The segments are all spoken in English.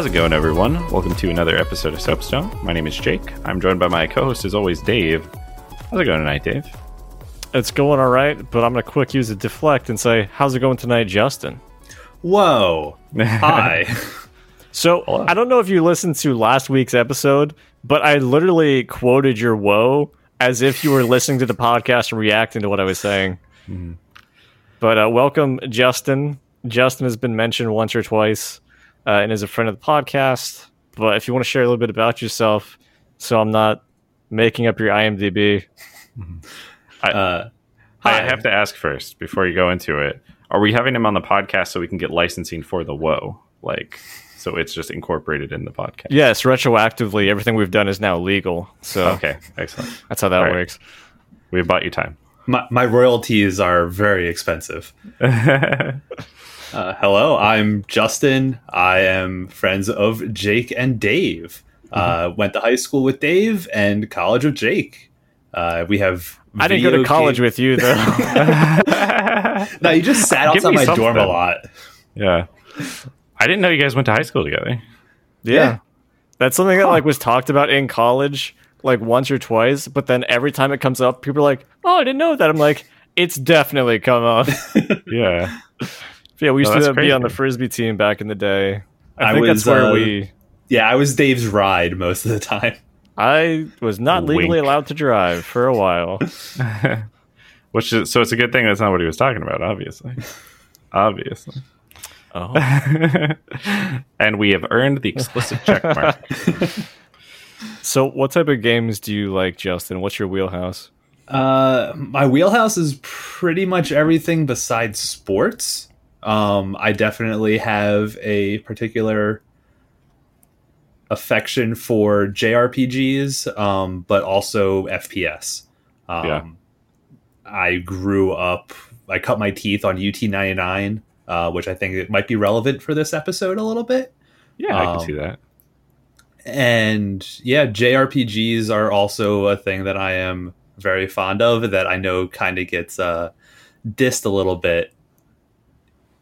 How's it going, everyone? Welcome to another episode of Soapstone. My name is Jake. I'm joined by my co-host, as always, Dave. How's it going tonight, Dave? It's going all right, but I'm going to quick use a deflect and say, How's it going tonight, Justin? Whoa. Hi. So, Hello. I don't know if you listened to last week's episode, but I literally quoted your woe as if you were listening to the podcast and reacting to what I was saying. But uh, welcome, Justin. Justin has been mentioned once or twice uh, and is a friend of the podcast. But if you want to share a little bit about yourself, so I'm not making up your IMDb. Uh, I have to ask first before you go into it. Are we having him on the podcast so we can get licensing for the woe? Like, so it's just incorporated in the podcast. Yes, retroactively, everything we've done is now legal. So Okay, excellent. that's how that All right. works. We have bought you time. My, my royalties are very expensive. Uh, hello, I'm Justin. I am friends of Jake and Dave. Uh, went to high school with Dave and college with Jake. Uh, we have. I didn't go to college game- with you though. No, you just sat Give outside me my dorm a lot. yeah. I didn't know you guys went to high school together. yeah. That's something that like was talked about in college like once or twice, but then every time it comes up, people are like, "Oh, I didn't know that." I'm like, "It's definitely come up." Yeah. Yeah, we used Oh, to be on the frisbee team back in the day. I, I think was, that's where uh, we. Yeah, I was Dave's ride most of the time. I was not legally allowed to drive for a while. Which is so it's a good thing that's not what he was talking about, obviously. obviously. Oh. and we have earned the explicit check mark. so, what type of games do you like, Justin? What's your wheelhouse? Uh, my wheelhouse is pretty much everything besides sports. Um, I definitely have a particular affection for JRPGs, um, but also FPS. Um, Yeah. I grew up. I cut my teeth on UT ninety nine, uh, which I think it might be relevant for this episode a little bit. Yeah, I can Um, see that. And yeah, JRPGs are also a thing that I am very fond of that I know kind of gets uh, dissed a little bit.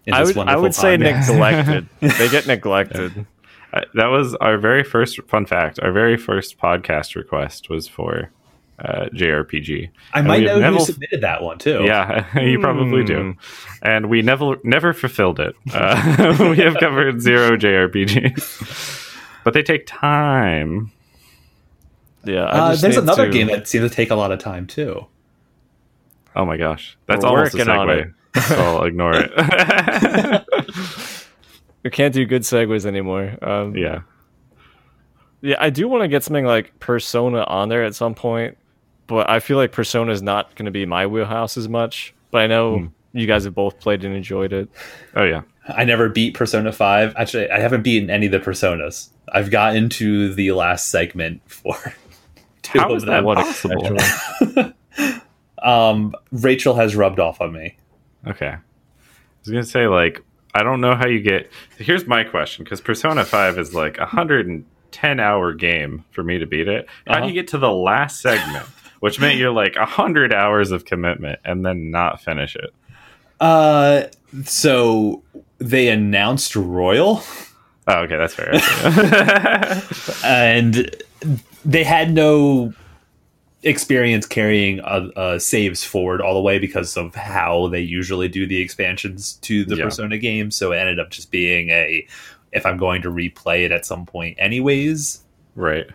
In I this would, I wonderful would say time. neglected. they get neglected. Uh, That was our very first fun fact. Our very first podcast request was for uh, JRPG. I and might know never- who submitted that one too. Yeah, you probably do. Hmm. And we never never fulfilled it. Uh, we have covered zero JRPGs, but they take time. Yeah, I Uh, just there's another to- game that seems to take a lot of time too. Oh my gosh, that's We're almost a working on segue. So I'll ignore it. We can't do good segues anymore. Um, yeah. Yeah, I do want to get something like Persona on there at some point, but I feel like Persona is not going to be my wheelhouse as much. But I know Hmm. you guys have both played and enjoyed it. Oh yeah. I never beat Persona Five. Actually, I haven't beaten any of the Personas. I've gotten to the last segment for two How of is them. that What a possible? Um, Rachel has rubbed off on me. Okay. I was gonna say like I don't know how you get. Here's my question because Persona Five is like a hundred and ten hour game for me to beat it. How do Uh-huh. you get to the last segment, which meant you're like a hundred hours of commitment and then not finish it? Uh, so they announced Royal, Oh, okay, that's fair. and they had no experience carrying uh, uh, saves forward all the way because of how they usually do the expansions to the Yeah. Persona game. So it ended up just being a if I'm going to replay it at some point, anyways. right.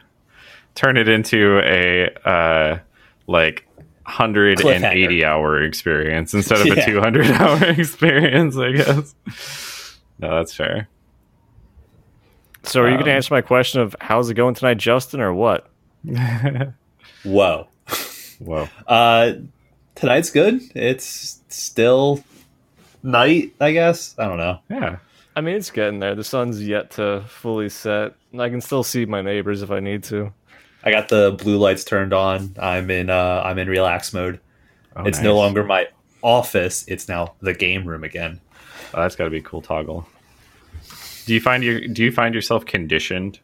Turn it into a uh, like. 180 hour experience instead of a 200 hour experience, I guess. No, that's fair. So, are you going to Um, answer my question of how's it going tonight, Justin, or what? Whoa. Whoa. Uh, tonight's good. It's still night, I guess. I don't know. Yeah. I mean, it's getting there. The sun's yet to fully set. and I can still see my neighbors if I need to. I got the blue lights turned on. I'm in uh I'm in relax mode. Oh, it's nice. no longer my office, it's now the game room again. Oh, that's got to be a cool toggle. Do you find your Do you find yourself conditioned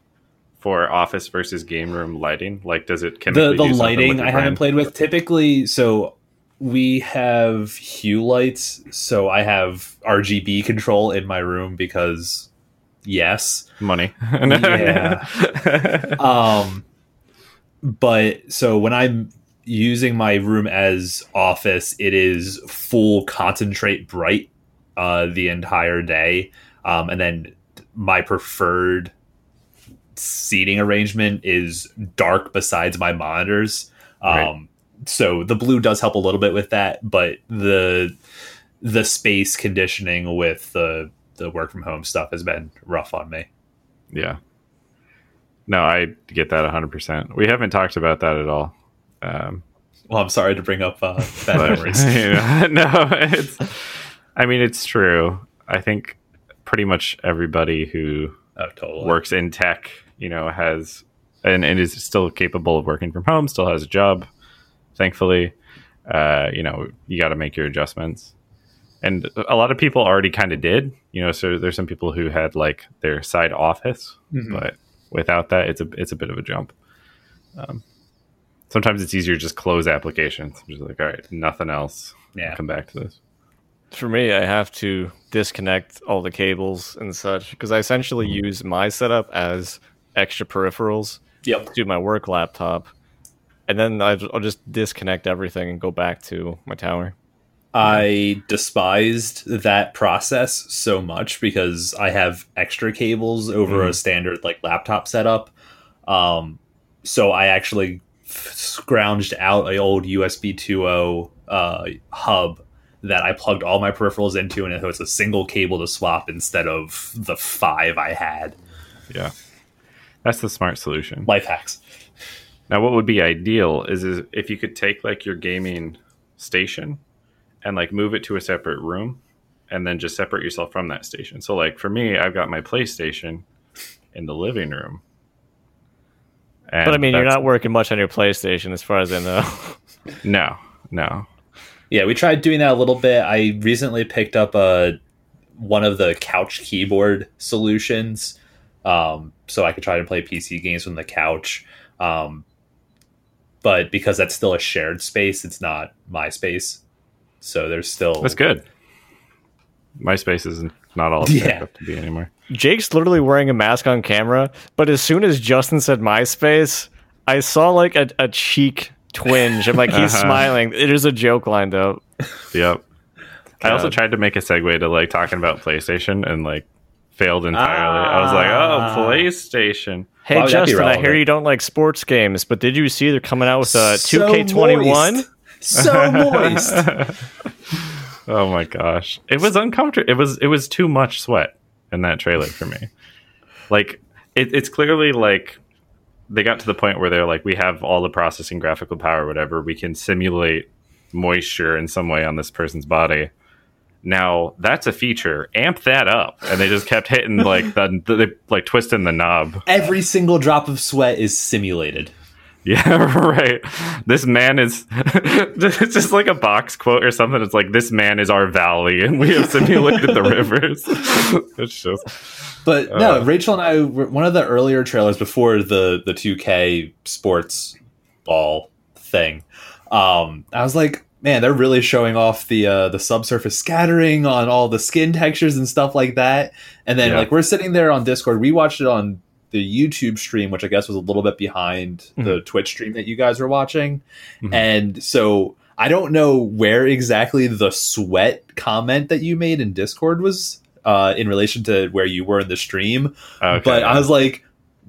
for office versus game room lighting? Like, does it The chemically the lighting I haven't played with typically so we have hue lights, so I have RGB control in my room because yes. Money. Yeah. um, but so when I'm using my room as office, it is full concentrate bright uh, the entire day, um, and then my preferred seating arrangement is dark besides my monitors. Um, right. So the blue does help a little bit with that, but the the space conditioning with the the work from home stuff has been rough on me. Yeah. No, I get that 100%. We haven't talked about that at all. Um, well, I'm sorry to bring up uh, bad memories. You know, no, it's. I mean, it's true. I think pretty much everybody who oh, totally. works in tech, you know, has and, and is still capable of working from home, still has a job. Thankfully, uh, you know, you got to make your adjustments. And a lot of people already kind of did, you know. So there's some people who had like their side office, mm-hmm. but without that, it's a it's a bit of a jump. Um, sometimes it's easier to just close applications. I'm just like, all right, nothing else. Yeah, I'll come back to this. For me, I have to disconnect all the cables and such because I essentially mm-hmm. use my setup as extra peripherals. Yep. To my work laptop, and then I'll just disconnect everything and go back to my tower. I despised that process so much because I have extra cables over mm. a standard like laptop setup. Um, so I actually scrounged out a old USB 2.0 uh, hub that I plugged all my peripherals into, and it was a single cable to swap instead of the five I had. Yeah, that's the smart solution. Life hacks. Now, what would be ideal is, is if you could take like your gaming station and like move it to a separate room, and then just separate yourself from that station. So, like for me, I've got my PlayStation in the living room and but I mean, you're not working much on your PlayStation, as far as I know. no, no. Yeah, we tried doing that a little bit. I recently picked up a one of the couch keyboard solutions, um, so I could try to play PC games from the couch. Um, but because that's still a shared space, it's not my space. So there's still that's good. My space isn't not all yeah. up to be anymore. Jake's literally wearing a mask on camera, but as soon as Justin said MySpace, I saw like a, a cheek twinge. I'm like, he's uh-huh. smiling. It is a joke lined up. Yep. God. I also tried to make a segue to like talking about PlayStation and like failed entirely. Ah. I was like, oh, PlayStation. Hey, Justin, I hear you don't like sports games, but did you see they're coming out with a so 2K21? So moist. oh my gosh. It was uncomfortable. It was it was too much sweat in that trailer for me. like it, it's clearly like they got to the point where they're like, we have all the processing graphical power, whatever. We can simulate moisture in some way on this person's body. Now that's a feature. Amp that up, and they just kept hitting like the, the like twisting the knob. Every single drop of sweat is simulated. Yeah, right. This man is it's just like a box quote or something. It's like this man is our valley, and we have simulated the rivers. it's just. But no, uh, Rachel and I were one of the earlier trailers before the the 2K sports ball thing. Um, I was like, man, they're really showing off the uh, the subsurface scattering on all the skin textures and stuff like that. And then yeah. like we're sitting there on Discord, we watched it on the YouTube stream, which I guess was a little bit behind mm-hmm. the Twitch stream that you guys were watching. Mm-hmm. And so I don't know where exactly the sweat comment that you made in Discord was uh, in relation to where you were in the stream. Okay. But I was like,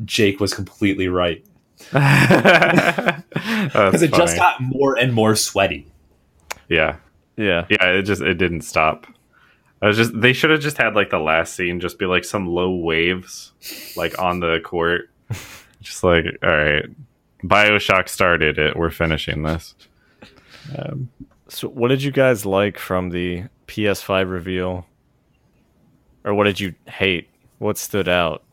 Jake was completely right. Because it just got more and more sweaty. Yeah. Yeah. Yeah. It just, it didn't stop. I was just they should have just had like the last scene just be like some low waves like on the court. just like, all right. Bioshock started it. We're finishing this. Um, so what did you guys like from the PS5 reveal? Or what did you hate? What stood out?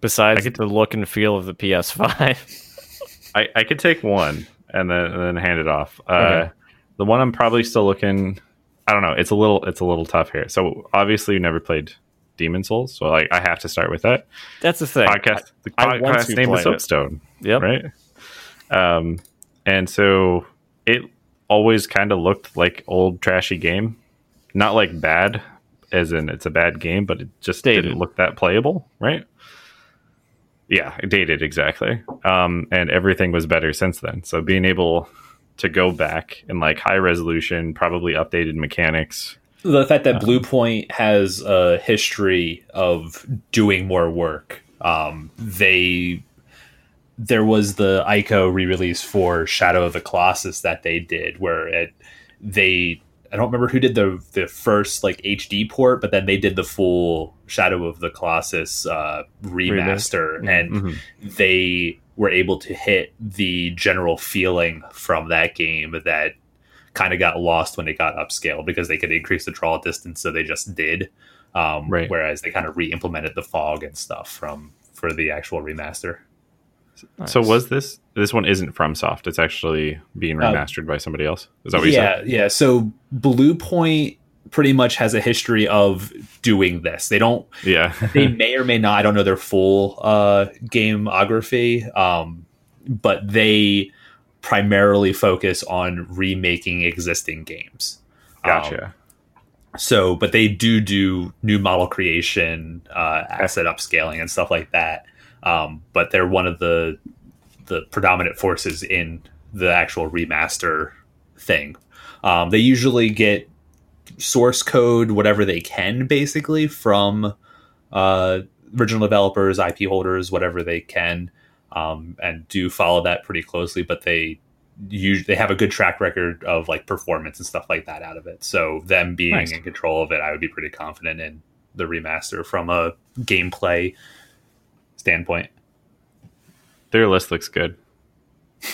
Besides could, the look and feel of the PS5. I, I could take one and then and then hand it off. Uh, okay. The one I'm probably still looking I don't know. It's a little it's a little tough here. So obviously you never played Demon Souls, so like I have to start with that. That's the thing. Podcast the I, podcast I name is Soapstone. Yep. Right. Um, and so it always kind of looked like old trashy game, not like bad. as in it's a bad game, but it just Dated. didn't look that playable, right? Yeah, dated exactly. Um, and everything was better since then. So being able to go back in like high resolution, probably updated mechanics. the fact that Bluepoint has a history of doing more work. Um, they there was the ICO re-release for Shadow of the Colossus that they did, where it they I don't remember who did the the first like HD port, but then they did the full Shadow of the Colossus uh, remaster, and Mhm. they were able to hit the general feeling from that game that kind of got lost when it got upscaled because they could increase the draw distance, so they just did. Um, Right. Whereas they kind of re-implemented the fog and stuff from for the actual remaster. So was this this one isn't FromSoft? It's actually being Uh, remastered by somebody else. Is that what you yeah, said? Yeah, yeah. So Bluepoint pretty much has a history of doing this. They don't Yeah. they may or may not. I don't know their full uh, gameography, um, but they primarily focus on remaking existing games. Um, gotcha. so, but they do do new model creation, uh, asset upscaling, and stuff like that. Um, but they're one of the the predominant forces in the actual remaster thing. Um, they usually get source code, whatever they can, basically from uh, original developers, IP holders, whatever they can, um, and do follow that pretty closely. But they they have a good track record of like performance and stuff like that out of it. So them being Nice. in control of it, I would be pretty confident in the remaster from a gameplay standpoint. Their list looks good.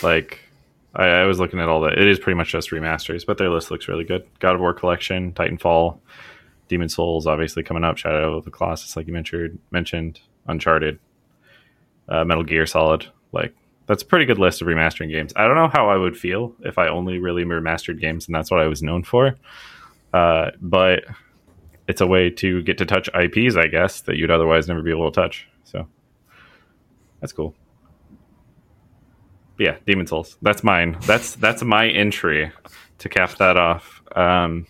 Like I, I was looking at all that. It is pretty much just remasters, but their list looks really good. God of War Collection, Titanfall, Demon Souls, obviously coming up. Shadow of the Colossus, like you mentioned, mentioned Uncharted, uh, Metal Gear Solid. Like that's a pretty good list of remastering games. I don't know how I would feel if I only really remastered games, and that's what I was known for. Uh, but it's a way to get to touch IPs, I guess, that you'd otherwise never be able to touch. So that's cool. But yeah, Demon Souls. That's mine. That's that's my entry to cap that off. Um,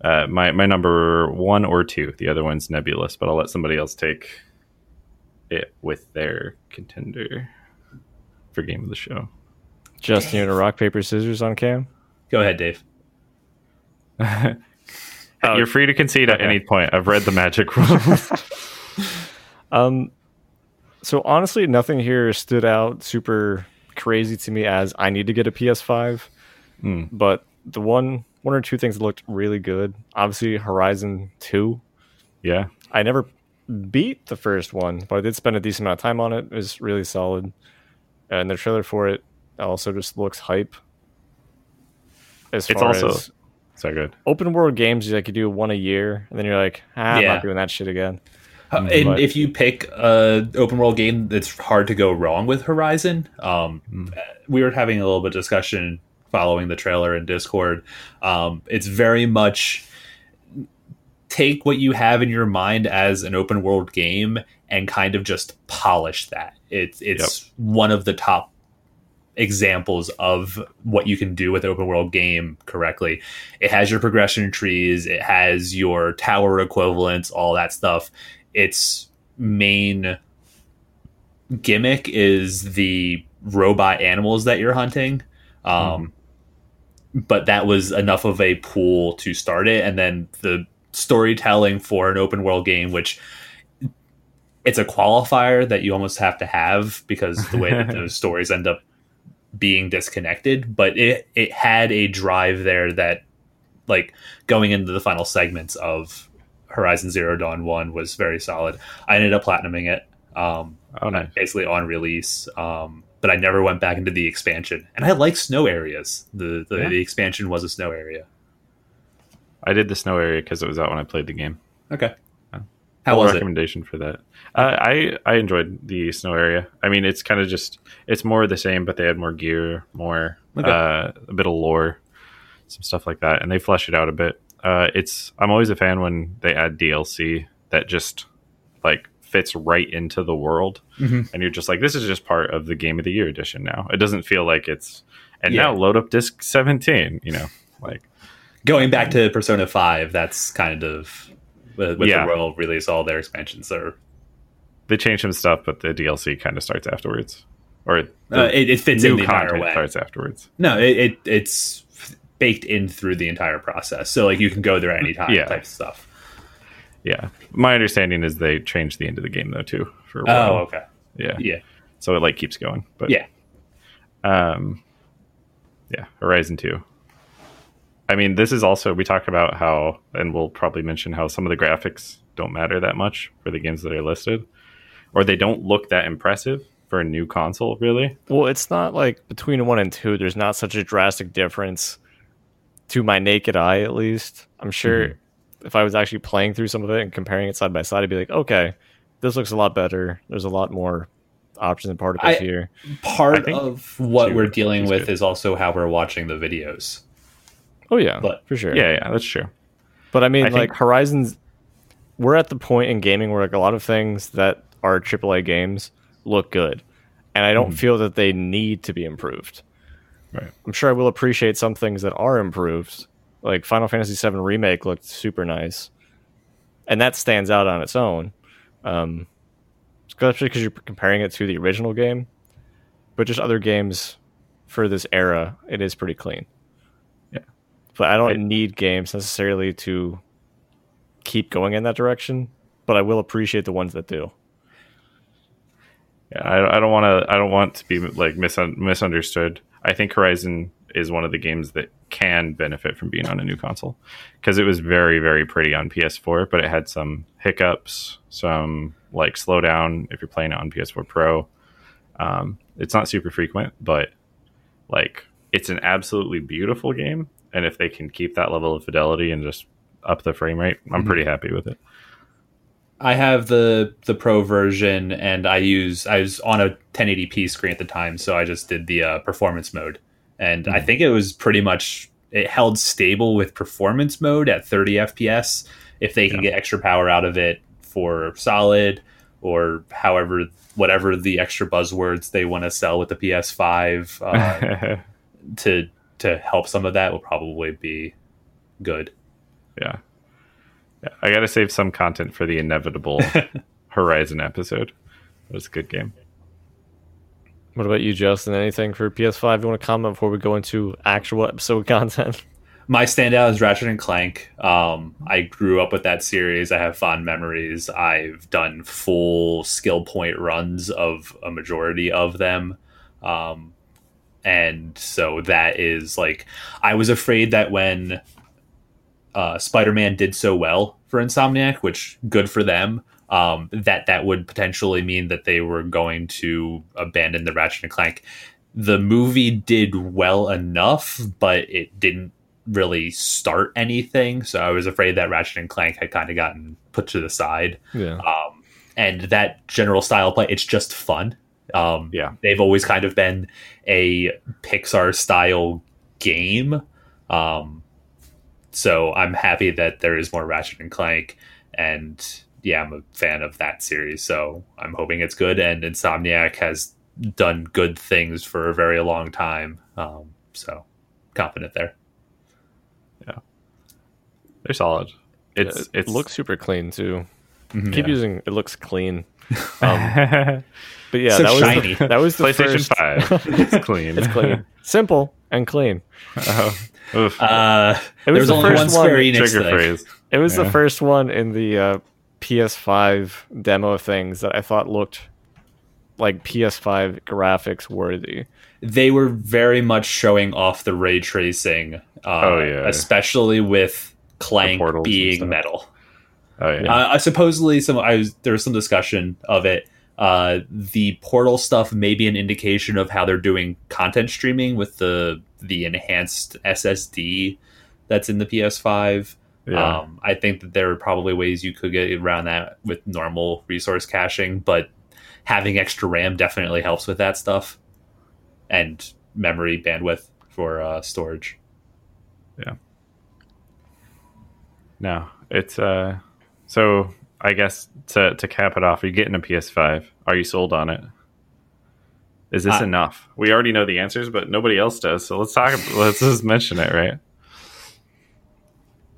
uh, my my number one or two. The other one's nebulous, but I'll let somebody else take it with their contender for game of the show. Justin, you want to rock paper scissors on cam? Go ahead, Dave. Oh, You're free to concede at any point. I've read the magic rules. Um, so honestly, nothing here stood out super crazy to me as I need to get a PS5. Hmm. But the one one or two things that looked really good. Obviously, Horizon Two. yeah, I never beat the first one, but I did spend a decent amount of time on it. It was really solid, and the trailer for it also just looks hype. As It's far also- as so good. open world games, you like you do one a year, and then you're like, ah, I'm not doing that shit again. Uh, and But- if you pick a open world game that's hard to go wrong with Horizon, um, Mm. we were having a little bit of discussion following the trailer in Discord. Um, it's very much take what you have in your mind as an open world game and kind of just polish that. It's it's one of the top examples of what you can do with open world game correctly. It has your progression trees, it has your tower equivalents, all that stuff. Its main gimmick is the robot animals that you're hunting. Um, But that was enough of a pool to start it. And then the storytelling for an open world game, which it's a qualifier that you almost have to have because the way that those stories end up being disconnected. But it, it had a drive there that, like, going into the final segments of Horizon Zero Dawn 1 was very solid. I ended up platinuming it. Um, Oh, nice. basically on release. Um, but I never went back into the expansion, and I like snow areas. The the, Yeah. the expansion was a snow area. I did the snow area because it was out when I played the game. Okay, Yeah. how Full was it? recommendation for that. Uh, I I enjoyed the snow area. I mean, it's kind of just it's more of the same, but they had more gear, more Okay. uh, a bit of lore, some stuff like that, and they flesh it out a bit. Uh, it's I'm always a fan when they add DLC that just like fits right into the Royal, Mhm. and you're just like, this is just part of the game of the year edition now. It doesn't feel like it's and Yeah. now load up disc 17. You know, like going back to Persona Five, that's kind of with, with Yeah. the world release. All their expansions are They change some stuff, but the DLC kind of starts afterwards, or uh, it, it fits in the entire way. starts afterwards. No, it, it it's baked in through the entire process. So like you can go there anytime Yeah. type stuff. Yeah, my understanding is they changed the end of the game though too. For a Oh, while. okay. yeah, Yeah. So it like keeps going, but Yeah. um, yeah, Horizon Two. I mean, this is also we talked about how, and we'll probably mention how some of the graphics don't matter that much for the games that are listed, or they don't look that impressive for a new console, really. Well, it's not like between one and two. There's not such a drastic difference to my naked eye, at least. I'm sure Mm-hmm. if I was actually playing through some of it and comparing it side by side, I'd be like, okay, this looks a lot better. There's a lot more options and particles I- here. Part of what two we're dealing is with good. is also how we're watching the videos. Oh yeah, But- for sure. Yeah, yeah, that's true. But I mean, I like think- Horizons, we're at the point in gaming where like a lot of things that are AAA games look good, and I don't Mm-hmm. feel that they need to be improved. Right. I'm sure I will appreciate some things that are improved, like Final Fantasy VII Remake looked super nice, and that stands out on its own, um, especially because you're comparing it to the original game. But just other games for this era, it is pretty clean. Yeah. but I don't I- need games necessarily to keep going in that direction. But I will appreciate the ones that do. Yeah, I, I don't want to. I don't want to be like misun- misunderstood. I think Horizon is one of the games that can benefit from being on a new console because it was very, very pretty on PS4, but it had some hiccups, some like slowdown if you're playing it on PS4 Pro. Um, it's not super frequent, but like it's an absolutely beautiful game, and if they can keep that level of fidelity and just up the frame rate, I'm Mhm. pretty happy with it. I have the the pro version, and I use I was on a 1080p screen at the time, so I just did the uh, performance mode, and I think it was pretty much it held stable with performance mode at 30 FPS. If they can Yeah. get extra power out of it for solid, or however whatever the extra buzzwords they want to sell with the PS5 uh, to to help some of that will probably be good. Yeah. Yeah. I got to save some content for the inevitable Horizon episode. It was a good game. What about you, Justin? Anything for PS5 you want to comment before we go into actual episode content? my standout is Ratchet and Clank. Um, I grew up with that series. I have fond memories. I've done full skill point runs of a majority of them. Um, and so that is like, I was afraid that when uh, Spider Man did so well for Insomniac, which good for them, um, that that would potentially mean that they were going to abandon the Ratchet and Clank. The movie did well enough, but it didn't really start anything. So I was afraid that Ratchet and Clank had kind of gotten put to the side. Yeah. Um, and that general style play, it's just fun. Um, Yeah. they've always kind of been a Pixar style game. Um, so I'm happy that there is more Ratchet and Clank, and yeah, I'm a fan of that series. So I'm hoping it's good. And Insomniac has done good things for a very long time. Um, so confident there. Yeah, they're solid. It's it looks super clean too. Mhm. Keep Yeah. using it looks clean. Um, but yeah, So that was. The, that was the PlayStation first- 5. It's clean. it's clean, simple, and clean. Oh, oof. Uh, It was there's the first one one- Square Enix Trigger thing. phrase. It was the first one in the uh, PS5 demo of things that I thought looked like PS5 graphics worthy. they were very much showing off the ray tracing. Uh, Oh, yeah. especially with Clank being metal. Oh yeah. Uh, I supposedly some I was there was some discussion of it. Uh, the portal stuff may be an indication of how they're doing content streaming with the the enhanced SSD that's in the PS5. yeah. Um, I think that there are probably ways you could get around that with normal resource caching, but having extra RAM definitely helps with that stuff and memory bandwidth for uh, storage. Yeah. No, it's uh. So I guess to to cap it off, are you getting a PS5? Are you sold on it? Is this Uh, enough? We already know the answers, but nobody else does. So let's talk. let's just mention it, right?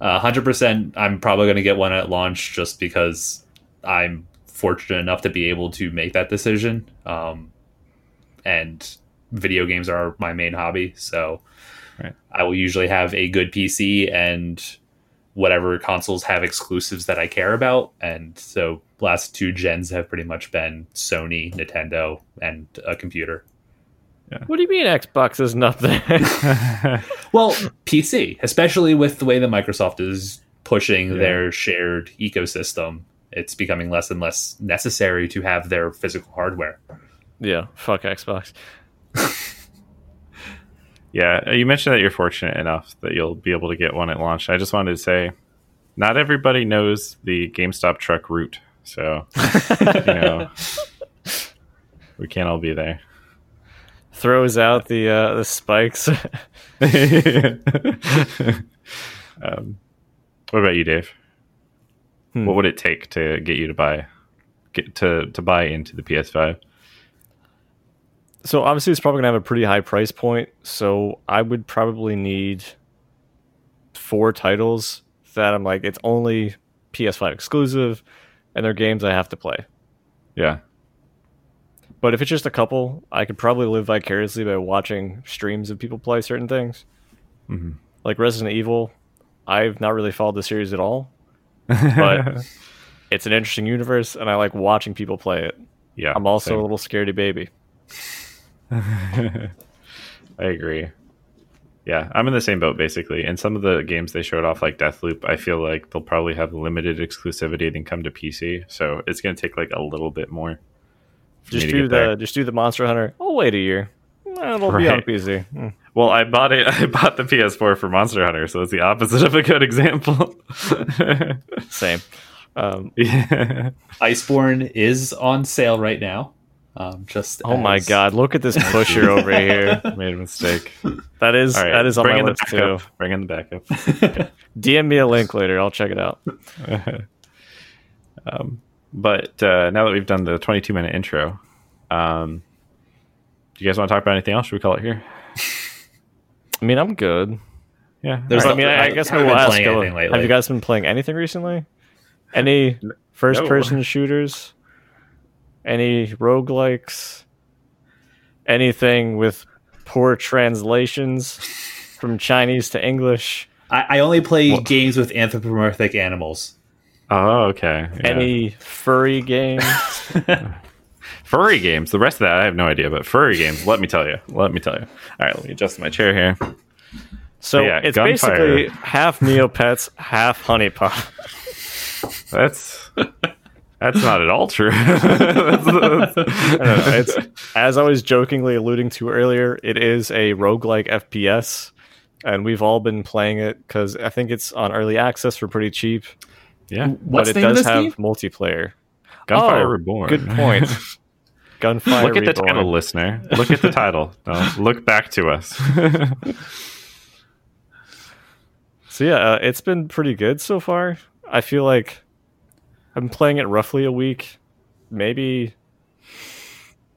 Uh, 100%, I'm probably going to get one at launch just because I'm fortunate enough to be able to make that decision. Um, and video games are my main hobby. So Right. I will usually have a good PC and whatever consoles have exclusives that I care about. And so last two gens have pretty much been Sony, Nintendo, and a computer. What do you mean Xbox is nothing? Well, PC, especially with the way that Microsoft is pushing Yeah. their shared ecosystem, it's becoming less and less necessary to have their physical hardware. yeah, fuck Xbox. Yeah, you mentioned that you're fortunate enough that you'll be able to get one at launch. I just wanted to say, not everybody knows the GameStop truck route, so you know we can't all be there. Throws out the uh, the spikes. um, what about you, Dave? Hmm. What would it take to get you to buy get to to buy into the PS5? So obviously it's probably gonna have a pretty high price point. So I would probably need four titles that I'm like it's only PS5 exclusive, and they're games I have to play. Yeah, But if it's just a couple, I could probably live vicariously by watching streams of people play certain things. Mhm. Like Resident Evil, I've not really followed the series at all, but it's an interesting universe, and I like watching people play it. yeah. I'm also same. a little scaredy baby. I agree. Yeah, I'm in the same boat basically. And some of the games they showed off, like Deathloop, I feel like they'll probably have limited exclusivity than come to PC. So it's going to take like a little bit more. Just do get there. the just do the Monster Hunter. I'll wait a year. Eh, It'll be on PC. Hmm. Well, I bought it. I bought the PS4 for Monster Hunter, so it's the opposite of a good example. Same. Um, yeah. Iceborne is on sale right now. Um, just oh my god, look at this pusher over here. Made a mistake. That is All right, that is on bring my in the list too. backup. Bring in the backup. DM me a link later. I'll check it out. um, but uh, now that we've done the 22 minute intro, um, do you guys want to talk about anything else? Should we call it here? I mean, I'm good. Yeah. There's But, all I right. mean, I, I I guess haven't we'll been ask. playing lately. Have you guys been playing anything recently? Any first-person shooters? Any roguelikes? Anything with poor translations from Chinese to English? I, I only play games with anthropomorphic animals. Oh, okay. Yeah. Any furry games? furry games? The rest of that I have no idea, but furry games. Let me tell you. Let me tell you. All right, let me adjust my chair here. So Yeah, it's gunfire. basically half Neopets, half Honeypot. That's that's not at all true. That's- that's- know, it's as I was jokingly alluding to earlier, it is a roguelike FPS. And we've all been playing it because I think it's on early access for pretty cheap. yeah. What's but it does have game? multiplayer. Gunfire Oh, Reborn. Good point. Gunfire. Look at the title, listener. Look at the title. No, look back to us. So yeah, uh, it's been pretty good so far. I feel like I've been playing it roughly a week, maybe.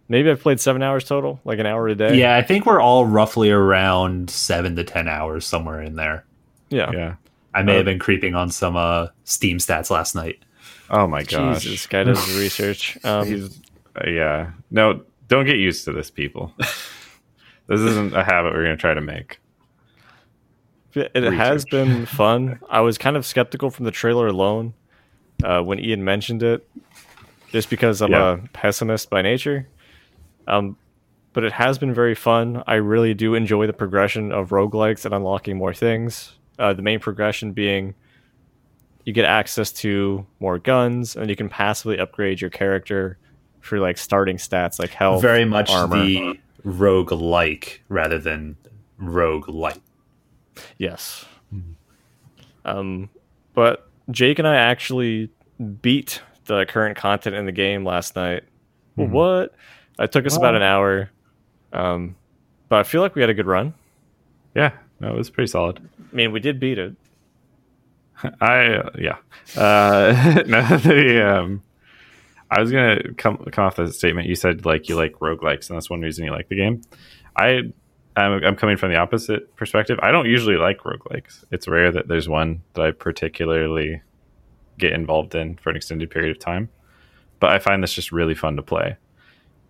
Maybe I've played seven hours total, like an hour a day. Yeah, I think we're all roughly around seven to ten hours somewhere in there. yeah. yeah. I may Uh, have been creeping on some uh, Steam stats last night. Oh my gosh. Jesus, guy does his research. Um, uh, yeah. No, don't get used to this, people. this isn't a habit we're going to try to make. It it has been fun. I was kind of skeptical from the trailer alone uh, when Ian mentioned it, just because I'm Yeah. a pessimist by nature. Um, but it has been very fun. I really do enjoy the progression of roguelikes and unlocking more things. Uh, the main progression being you get access to more guns and you can passively upgrade your character for like starting stats like health. Very much armor. the rogue like rather than roguelite. Yes. Um, but Jake and I actually beat the current content in the game last night. What? It took us about an hour. Um, but I feel like we had a good run. Yeah, no, it was pretty solid. I mean, we did beat it. I uh, yeah. Uh, no, the um, I was gonna come come off the statement you said like you like roguelikes and that's one reason you like the game. I I'm, I'm coming from the opposite perspective. I don't usually like roguelikes. It's rare that there's one that I particularly get involved in for an extended period of time. But I find this just really fun to play,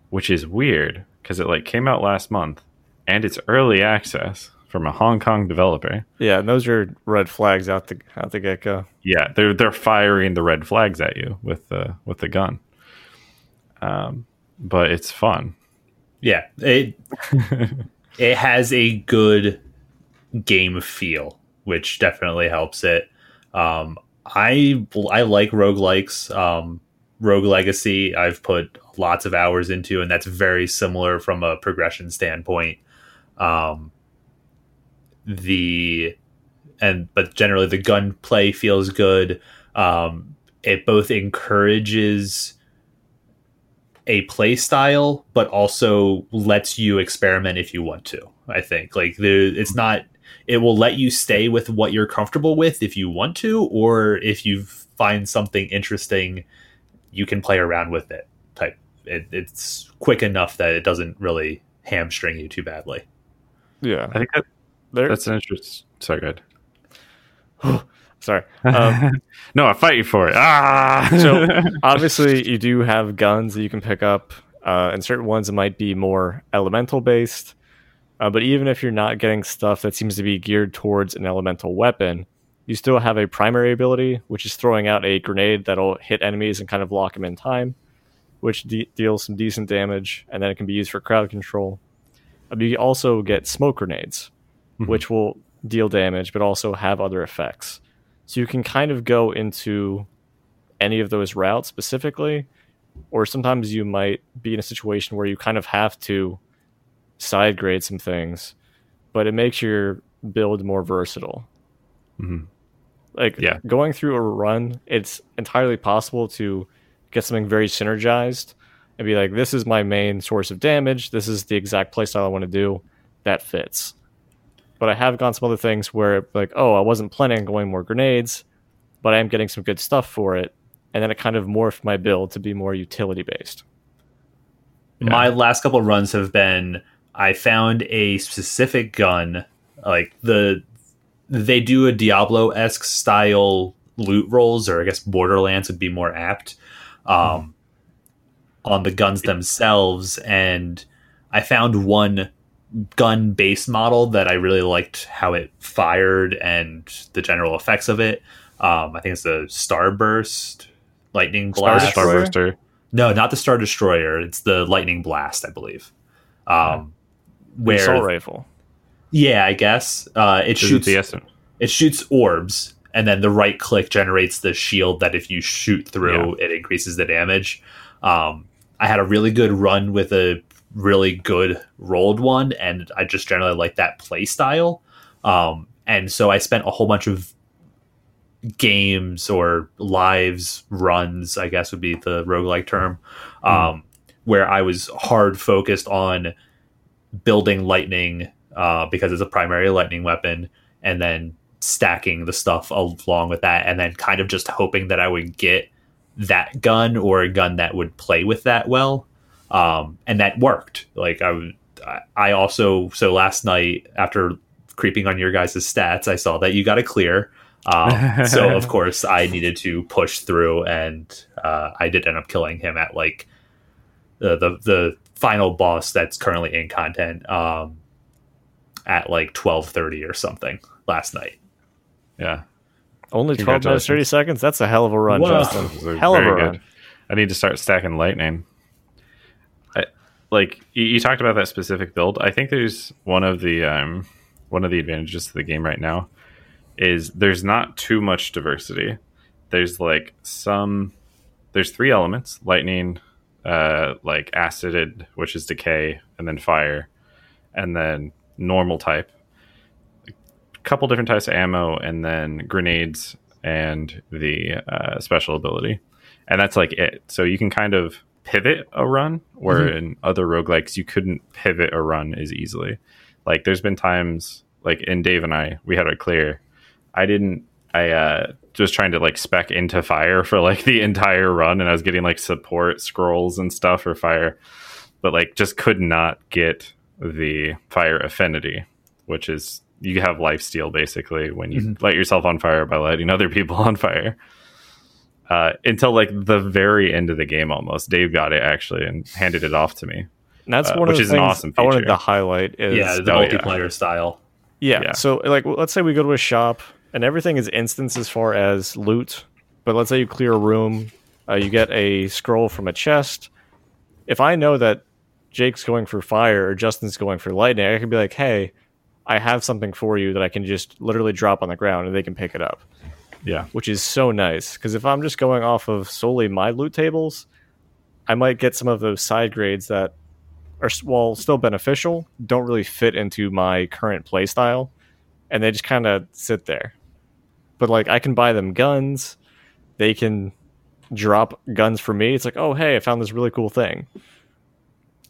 which is weird because it like came out last month and it's early access from a Hong Kong developer. Yeah, and those are red flags out the out the get go. Yeah, they're they're firing the red flags at you with the with the gun. Um, but it's fun. Yeah, it it has a good game feel, which definitely helps it. Um, I I like roguelikes. Um, Rogue Legacy, I've put lots of hours into, and that's very similar from a progression standpoint. Um, the and but generally the gunplay feels good. Um, it both encourages a play style, but also lets you experiment if you want to. I think like the it's not it will let you stay with what you're comfortable with if you want to, or if you find something interesting, you can play around with it. Type it, it's quick enough that it doesn't really hamstring you too badly. Yeah, I think that that's an interest. Sorry, good. Sorry. Um, no, I fight you for it. Ah. so obviously, you do have guns that you can pick up, uh, and certain ones might be more elemental based. Uh, but even if you're not getting stuff that seems to be geared towards an elemental weapon, you still have a primary ability, which is throwing out a grenade that'll hit enemies and kind of lock them in time, which de- deals some decent damage, and then it can be used for crowd control. Uh, you also get smoke grenades, Mhm. which will deal damage but also have other effects. So you can kind of go into any of those routes specifically, or sometimes you might be in a situation where you kind of have to side grade some things, but it makes your build more versatile. Mhm. Like Yeah. going through a run, it's entirely possible to get something very synergized and be like, this is my main source of damage. This is the exact playstyle I want to do. That fits. But I have gone some other things where like, oh, I wasn't planning on going more grenades, but I am getting some good stuff for it. And then it kind of morphed my build to be more utility based. My last couple runs have been I found a specific gun, like the they do a Diablo esque style loot rolls, or I guess Borderlands would be more apt um, on the guns themselves. And I found one gun base model that I really liked how it fired and the general effects of it. Um, I think it's the Starburst Lightning Star Blast. Destroyer? Starburster. No, not the Star Destroyer. It's the Lightning Blast, I believe. Um, The assault rifle. yeah, I guess uh, it Is it shoots the essence? it shoots orbs, and then the right click generates the shield that if you shoot through, it increases the damage. Um, I had a really good run with a really good rolled one, and I just generally like that play style. Um, and so I spent a whole bunch of games or lives runs, I guess would be the roguelike term, um, where I was hard focused on building lightning uh, because it's a primary lightning weapon, and then stacking the stuff along with that, and then kind of just hoping that I would get that gun or a gun that would play with that well. Um, and that worked. Like I, I- I also so last night after creeping on your guys' stats, I saw that you got a clear. Um, so of course I needed to push through, and uh, I did end up killing him at like the the, the final boss that's currently in content um, at like twelve thirty or something last night. Yeah. Only 12 minutes, 30 seconds? That's a hell of a run, Whoa. Justin. Those Hell of a very run. good. I need to start stacking lightning. Like you, you talked about that specific build. I think there's one of the um, one of the advantages to the game right now is there's not too much diversity. There's like some there's three elements: lightning, uh, like acid, which is decay, and then fire, and then normal type. A couple different types of ammo, and then grenades and the uh, special ability and that's like it. So you can kind of pivot a run, where in other roguelikes you couldn't pivot a run as easily. Like there's been times like in Dave and I, we had a clear. I didn't I uh just trying to like spec into fire for like the entire run and I was getting like support scrolls and stuff for fire, but like just could not get the fire affinity, which is you have life steal basically when you Mhm. light yourself on fire by lighting other people on fire. Uh, until like the very end of the game, almost Dave got it actually and handed it off to me. And that's Uh, one which of the is an things awesome I wanted feature. to highlight is yeah, the Oh, yeah. multiplayer style. Yeah. Yeah. So, like, let's say we go to a shop and everything is instanced as far as loot. But let's say you clear a room, uh, you get a scroll from a chest. If I know that Jake's going for fire or Justin's going for lightning, I can be like, hey, I have something for you that I can just literally drop on the ground and they can pick it up, Yeah, which is so nice. Because if I'm just going off of solely my loot tables, I might get some of those side grades that are, while still beneficial, don't really fit into my current playstyle and they just kind of sit there. But like I can buy them guns, they can drop guns for me. It's like, oh hey, I found this really cool thing.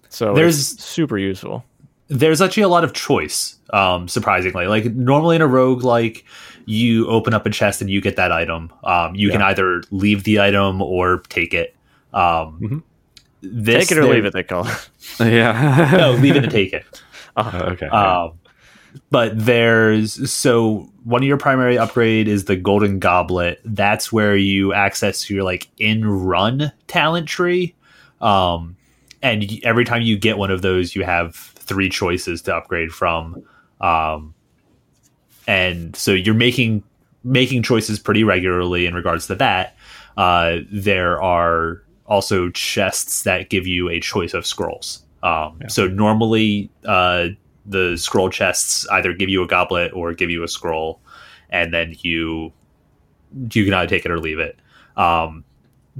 So There's- it's super useful. There's actually a lot of choice um surprisingly like normally in a rogue like you open up a chest and you get that item um you can either leave the item or take it um Mhm. this Take it or leave it, they call it. yeah. no leave it and take it Uh, okay. um but there's so one of your primary upgrade is the golden goblet that's where you access your like in run talent tree um and every time you get one of those you have three choices to upgrade from. Um and so you're making making choices pretty regularly in regards to that. Uh there are also chests that give you a choice of scrolls. Um Yeah. so normally uh the scroll chests either give you a goblet or give you a scroll and then you you can either take it or leave it. Um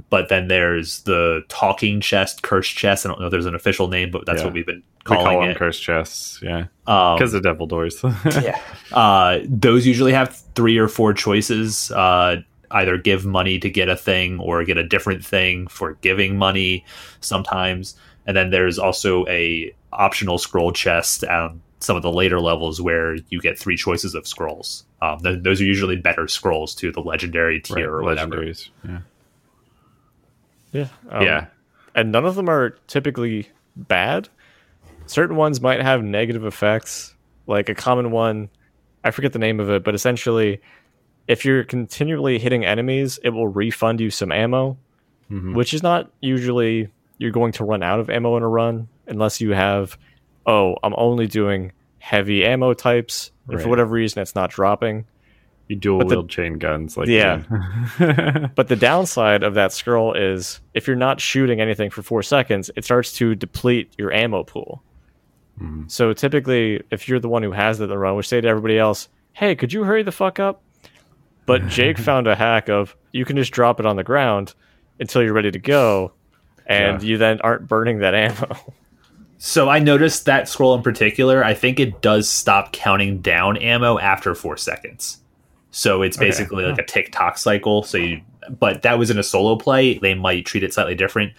but then there's the talking chest curse chest. I don't know if there's an official name but that's Yeah. what we've been we calling call them it cursed chests. Yeah, um, because the devil doors. yeah. Uh, those usually have three or four choices. Uh, either give money to get a thing or get a different thing for giving money sometimes. And then there's also a optional scroll chest on some of the later levels where you get three choices of scrolls. Um, th- those are usually better scrolls to the legendary tier or whatever. legendaries. Yeah. Yeah. Um, yeah. And none of them are typically bad. Certain ones might have negative effects. Like a common one, I forget the name of it, but essentially, if you're continually hitting enemies, it will refund you some ammo, Mhm. which is not usually you're going to run out of ammo in a run unless you have, oh, I'm only doing heavy ammo types. And Right. for whatever reason, it's not dropping. You dual wield chain guns, like Yeah. But the downside of that scroll is if you're not shooting anything for four seconds, it starts to deplete your ammo pool. Mhm. So typically, if you're the one who has it the run, we say to everybody else, "Hey, could you hurry the fuck up?" But Jake found a hack of you can just drop it on the ground until you're ready to go, and Yeah. you then aren't burning that ammo. So I noticed that scroll in particular. I think it does stop counting down ammo after four seconds. So it's Okay. basically like a tick tock cycle. So you, but that was in a solo play. They might treat it slightly different.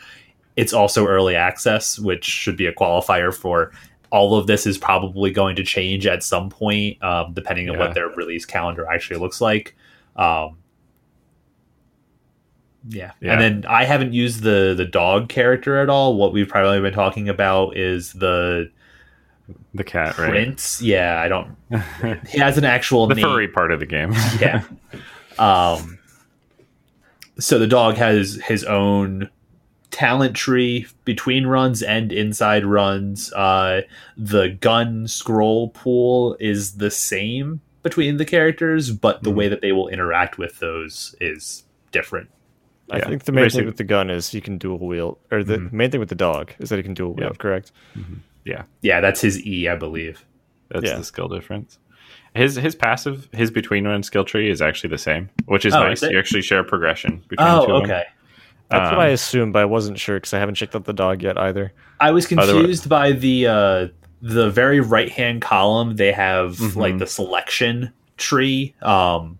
It's also early access, which should be a qualifier for all of this is probably going to change at some point, um, depending on Yeah. what their release calendar actually looks like. Um, yeah. Yeah. and then I haven't used the the dog character at all. What we've probably been talking about is the the cat, right? prince. Yeah, I don't. He has an actual the name. furry part of the game. Yeah. um. So the dog has his own talent tree between runs and inside runs. Uh, the gun scroll pool is the same between the characters, but the Mhm. way that they will interact with those is different. I Yeah. think the main Basically- thing with the gun is you can dual wield, or the Mhm. main thing with the dog is that he can dual wield. Yep. Correct? yeah, Yeah, that's his E, I believe. that's Yeah. the skill difference. His his passive, his between run skill tree is actually the same, which is Oh, nice. is? You actually share progression between the Oh, two of them. Okay. That's Um, what I assumed, but I wasn't sure because I haven't checked out the dog yet either. I was Otherwise- confused by the uh, the very right hand column. They have Mhm. like the selection tree, um,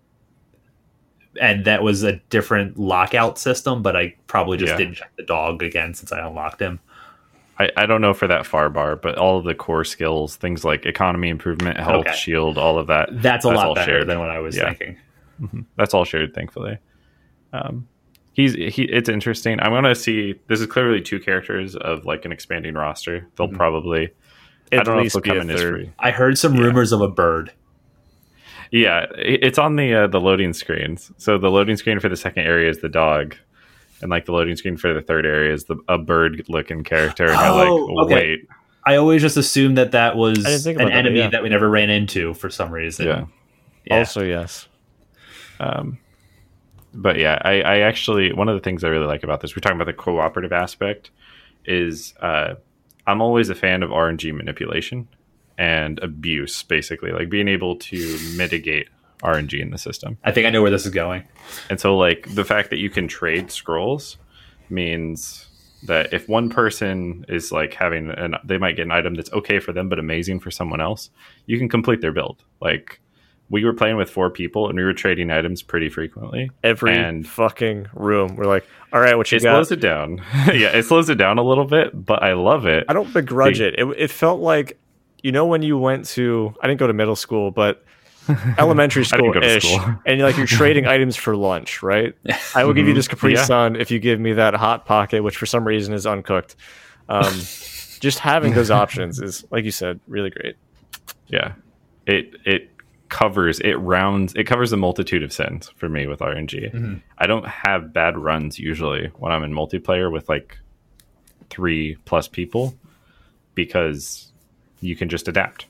and that was a different lockout system. But I probably just Yeah. didn't check the dog again since I unlocked him. I, I don't know for that far bar, but all of the core skills, things like economy improvement, health, Okay. shield, all of that, That's a That's lot all better shared. than what I was Yeah. thinking. that's all shared, thankfully. Um, he's he. It's interesting. I'm gonna see. This is clearly two characters of like an expanding roster. They'll Mhm. probably I At don't know if least they'll be come a in as third. free. I heard some rumors of a bird. Yeah, it's on the uh, the loading screens. So the loading screen for the second area is the dog, and like the loading screen for the third area is the a bird looking character. And Oh, you're like, okay. wait, I always just assumed that that was I didn't think an that, enemy yeah. that we never ran into for some reason. yeah. Yeah. Also, yes. Um, but yeah, I, I actually one of the things I really like about this, we're talking about the cooperative aspect, is uh, I'm always a fan of RNG manipulation and abuse, basically, like being able to mitigate RNG in the system. I think I know where this is going. And so, like, the fact that you can trade scrolls means that if one person is like having an, they might get an item that's okay for them, but amazing for someone else, you can complete their build. Like, we were playing with four people and we were trading items pretty frequently. Every And- fucking room. We're like, all right, what you It got? slows it down. yeah, it slows it down a little bit, but I love it. I don't begrudge The- it. it. It felt like, you know, when you went to, I didn't go to middle school, but elementary school go to ish, school. and like you're trading items for lunch, right? I will give you Mhm. this Capri Yeah. Sun if you give me that hot pocket, which for some reason is uncooked. Um, just having those options is, like you said, really great. Yeah, it it covers it rounds it covers a multitude of sins for me with RNG. Mhm. I don't have bad runs usually when I'm in multiplayer with like three plus people because you can just adapt.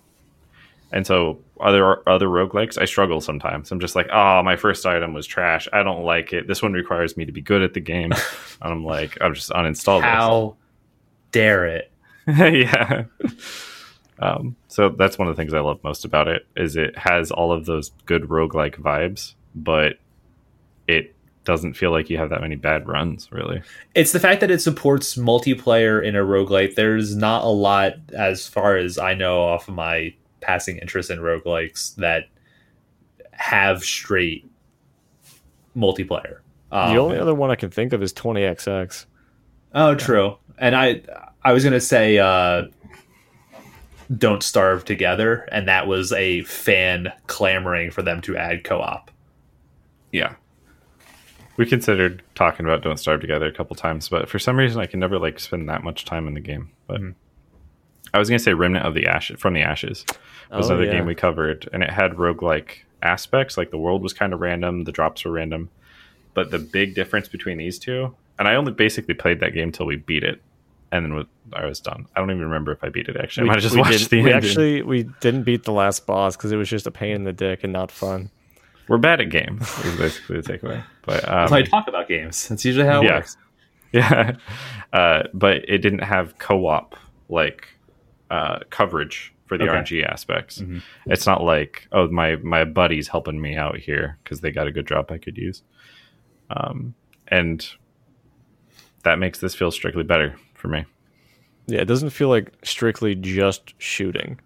And so other other roguelikes, I struggle sometimes. I'm just like, oh, my first item was trash. I don't like it. This one requires me to be good at the game. and I'm like, I'm just uninstall this. How dare it? yeah. Um, so that's one of the things I love most about it is it has all of those good roguelike vibes, but it doesn't feel like you have that many bad runs, really. It's the fact that it supports multiplayer in a roguelite. There's not a lot, as far as I know, off of my passing interest in roguelikes that have straight multiplayer. Um, the only other one I can think of is 20XX. Oh, true. And I, I was gonna say, uh, "Don't Starve Together," and that was a fan clamoring for them to add co-op. Yeah. We considered talking about Don't Starve Together a couple times, but for some reason I can never like spend that much time in the game. But Mhm. I was gonna say Remnant of the Ashes from the Ashes was Oh, another yeah. game we covered, and it had roguelike aspects. Like the world was kind of random, the drops were random, but the big difference between these two, and I only basically played that game till we beat it, and then I was done. I don't even remember if I beat it. Actually, I might have just watched the we ending. actually we didn't beat the last boss because it was just a pain in the dick and not fun. We're bad at games. Is basically the takeaway. But um, That's how I talk about games. That's usually how it Yeah. works. Yeah, uh, but it didn't have co-op like uh, coverage for the Okay. RNG aspects. Mhm. It's not like oh my my buddy's helping me out here because they got a good drop I could use, um, and that makes this feel strictly better for me. Yeah, it doesn't feel like strictly just shooting.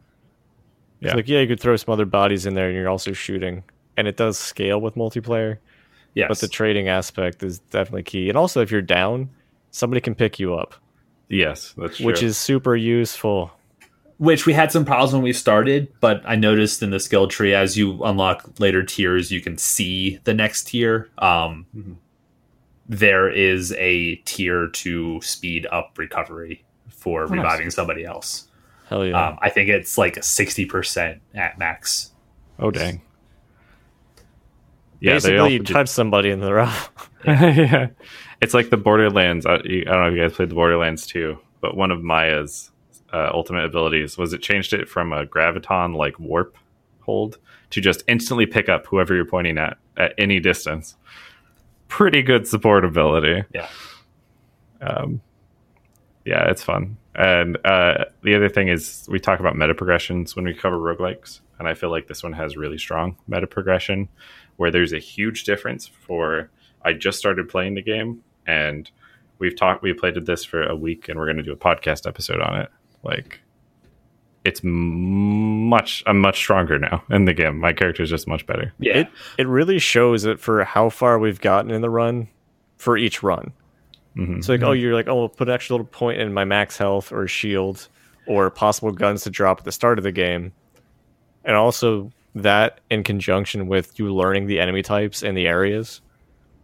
It's Yeah. like yeah, you could throw some other bodies in there and you're also shooting. And it does scale with multiplayer, Yes. but the trading aspect is definitely key. And also if you're down, somebody can pick you up, Yes, that's true. which is super useful. which we had some problems when we started, but I noticed in the skill tree as you unlock later tiers, you can see the next tier. Um, Mhm. There is a tier to speed up recovery for Oh, nice. reviving somebody else. Hell yeah. Um, I think it's like sixty percent at max. oh dang. Yeah, they Basically you did- touch somebody in the rough. yeah, it's like the Borderlands. I, I don't know if you guys played the Borderlands 2, but one of Maya's uh, ultimate abilities was it changed it from a graviton like warp hold to just instantly pick up whoever you're pointing at at any distance. Pretty good support ability. Yeah. Um, yeah, it's fun. And uh, the other thing is we talk about meta progressions when we cover roguelikes, and I feel like this one has really strong meta progression where there's a huge difference for I just started playing the game and we've talked we played this for a week and we're going to do a podcast episode on it. Like it's much I'm much stronger now in the game. My character is just much better. Yeah, It it really shows it for how far we've gotten in the run for each run. Mhm. So like, oh, you're like, oh, we'll put an extra little point in my max health or shield or possible guns to drop at the start of the game, and also that in conjunction with you learning the enemy types and the areas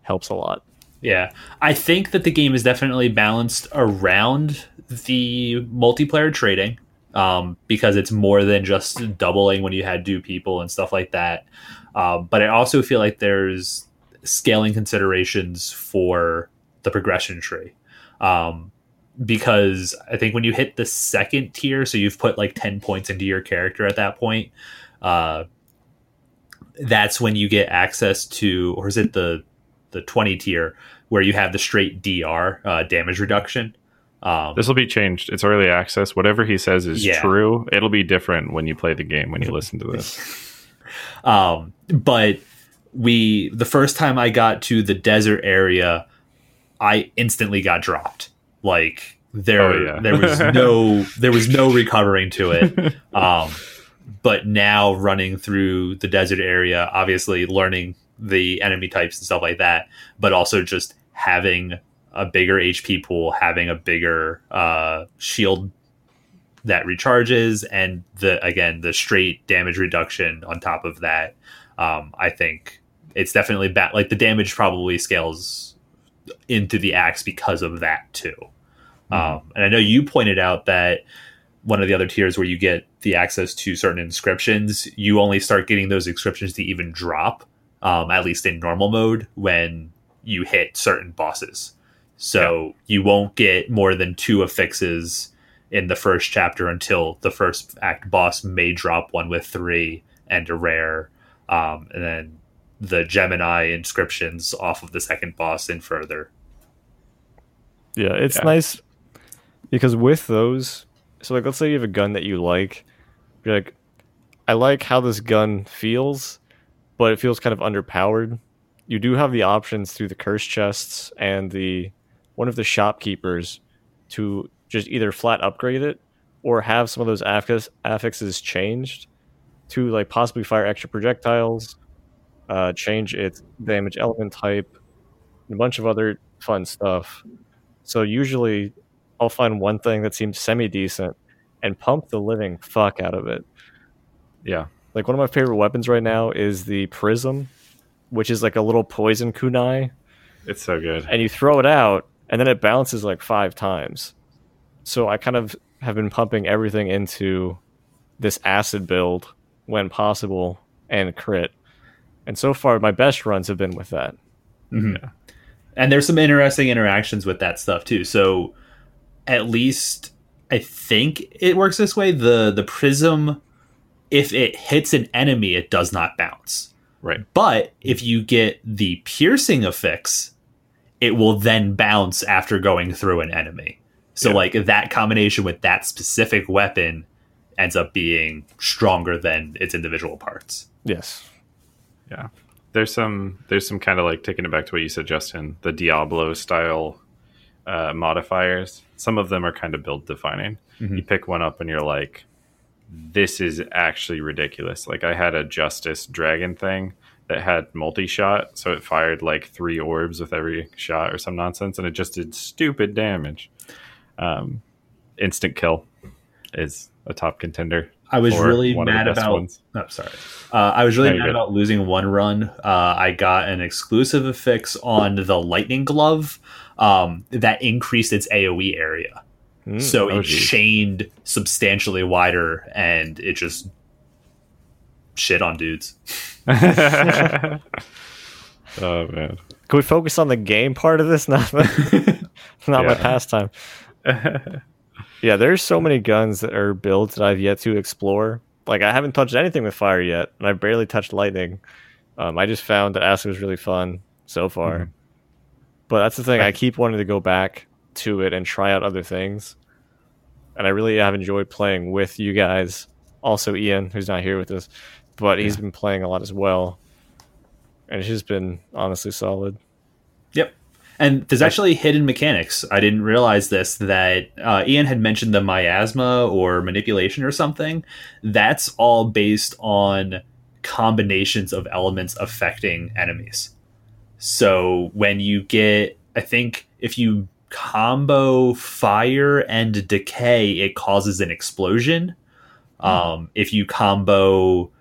helps a lot. Yeah, I think that the game is definitely balanced around the multiplayer trading. Um, because it's more than just doubling when you had two people and stuff like that. Um, but I also feel like there's scaling considerations for the progression tree. Um, because I think when you hit the second tier, so you've put like 10 points into your character at that point, uh, that's when you get access to, or is it the the 20 tier where you have the straight DR uh, damage reduction. Um, this will be changed. It's early access. Whatever he says is yeah. true. It'll be different when you play the game when you listen to this. um, but we the first time I got to the desert area, I instantly got dropped. Like there, oh, yeah. there was no there was no recovering to it. Um, but now running through the desert area, obviously learning the enemy types and stuff like that, but also just having a bigger HP pool, having a bigger uh, shield that recharges, and the again the straight damage reduction on top of that. Um, I think it's definitely bad. Like the damage probably scales into the axe because of that too. Mm-hmm. Um, and I know you pointed out that one of the other tiers where you get the access to certain inscriptions, you only start getting those inscriptions to even drop um, at least in normal mode, when you hit certain bosses. So yeah. you won't get more than two affixes in the first chapter until the first act boss may drop one with three and a rare, um, and then the Gemini inscriptions off of the second boss and further. Yeah, it's yeah. nice because with those, so like let's say you have a gun that you like, you're like, I like how this gun feels, but it feels kind of underpowered. You do have the options through the curse chests and the one of the shopkeepers to just either flat upgrade it or have some of those affix, affixes changed to like possibly fire extra projectiles, uh, change its damage element type, and a bunch of other fun stuff. So usually I'll find one thing that seems semi decent and pump the living fuck out of it. Yeah. Like one of my favorite weapons right now is the prism, which is like a little poison kunai. It's so good. And you throw it out, and then it bounces like five times. So I kind of have been pumping everything into this acid build when possible and crit. And so far, my best runs have been with that. Mm-hmm. Yeah. And there's some interesting interactions with that stuff too. So at least I think it works this way. The the prism if it hits an enemy, it does not bounce. Right. But if you get the piercing affix, it will then bounce after going through an enemy. So yeah. like that combination with that specific weapon ends up being stronger than its individual parts. Yes. Yeah. There's some there's some kind of like taking it back to what you said, Justin, the Diablo style uh, modifiers. Some of them are kind of build defining. Mm-hmm. You pick one up and you're like, this is actually ridiculous. Like I had a Justice Dragon thing that had multi shot, so it fired like three orbs with every shot or some nonsense, and it just did stupid damage. Um, instant kill is a top contender. I was really mad about. Ones. Oh, sorry. Uh, I was really no, mad good. about losing one run. Uh, I got an exclusive affix on the lightning glove um, that increased its AOE area. Mm, so oh, it geez. chained substantially wider and it just shit on dudes. oh man. Can we focus on the game part of this? Not my, not my pastime. yeah, there's so many guns that are builds that I've yet to explore. Like I haven't touched anything with fire yet, and I've barely touched lightning. Um, I just found that acid was really fun so far. Mm-hmm. But that's the thing. I keep wanting to go back to it and try out other things. And I really have enjoyed playing with you guys. Also, Ian, who's not here with us, but he's yeah. been playing a lot as well. And he's been honestly solid. Yep. And there's actually hidden mechanics. I didn't realize this that uh, Ian had mentioned the miasma or manipulation or something. That's all based on combinations of elements affecting enemies. So when you get, I think if you combo fire and decay, it causes an explosion. Mm. Um, if you combo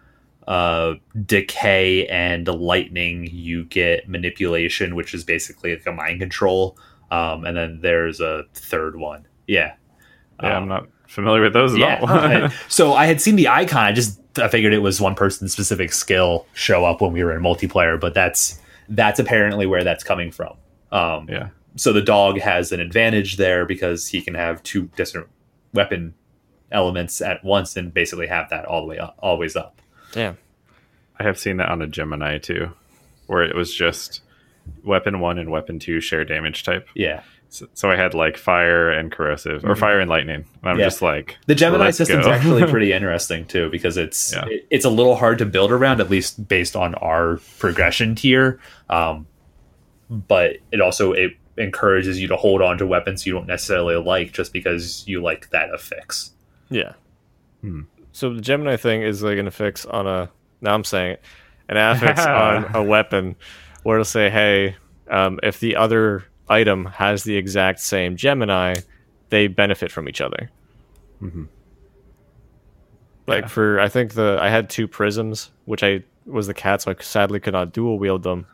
uh, decay and lightning, you get manipulation, which is basically like a mind control. Um, and then there's a third one. Yeah. Yeah, Um, I'm not familiar with those at yeah. all. So I had seen the icon. I just I figured it was one person's specific skill show up when we were in multiplayer, but that's that's apparently where that's coming from. Um, yeah. So the dog has an advantage there because he can have two different weapon elements at once and basically have that all the way up, always up. Damn. I have seen that on a Gemini too, where it was just weapon one and weapon two share damage type. Yeah. So, so I had like fire and corrosive, or fire and lightning. And I'm Yeah. just like, The Gemini Let's system's actually pretty interesting too because it's Yeah. it- it's a little hard to build around at least based on our progression tier. Um, but it also it encourages you to hold on to weapons you don't necessarily like just because you like that affix. Yeah. Hmm. So the Gemini thing is like an affix on a. Now I'm saying it, an affix on a weapon, where it'll say, "Hey, um, if the other item has the exact same Gemini, they benefit from each other." Mhm. Like Yeah. for, I think the I had two prisms, which I was the cat, so I sadly could not dual wield them,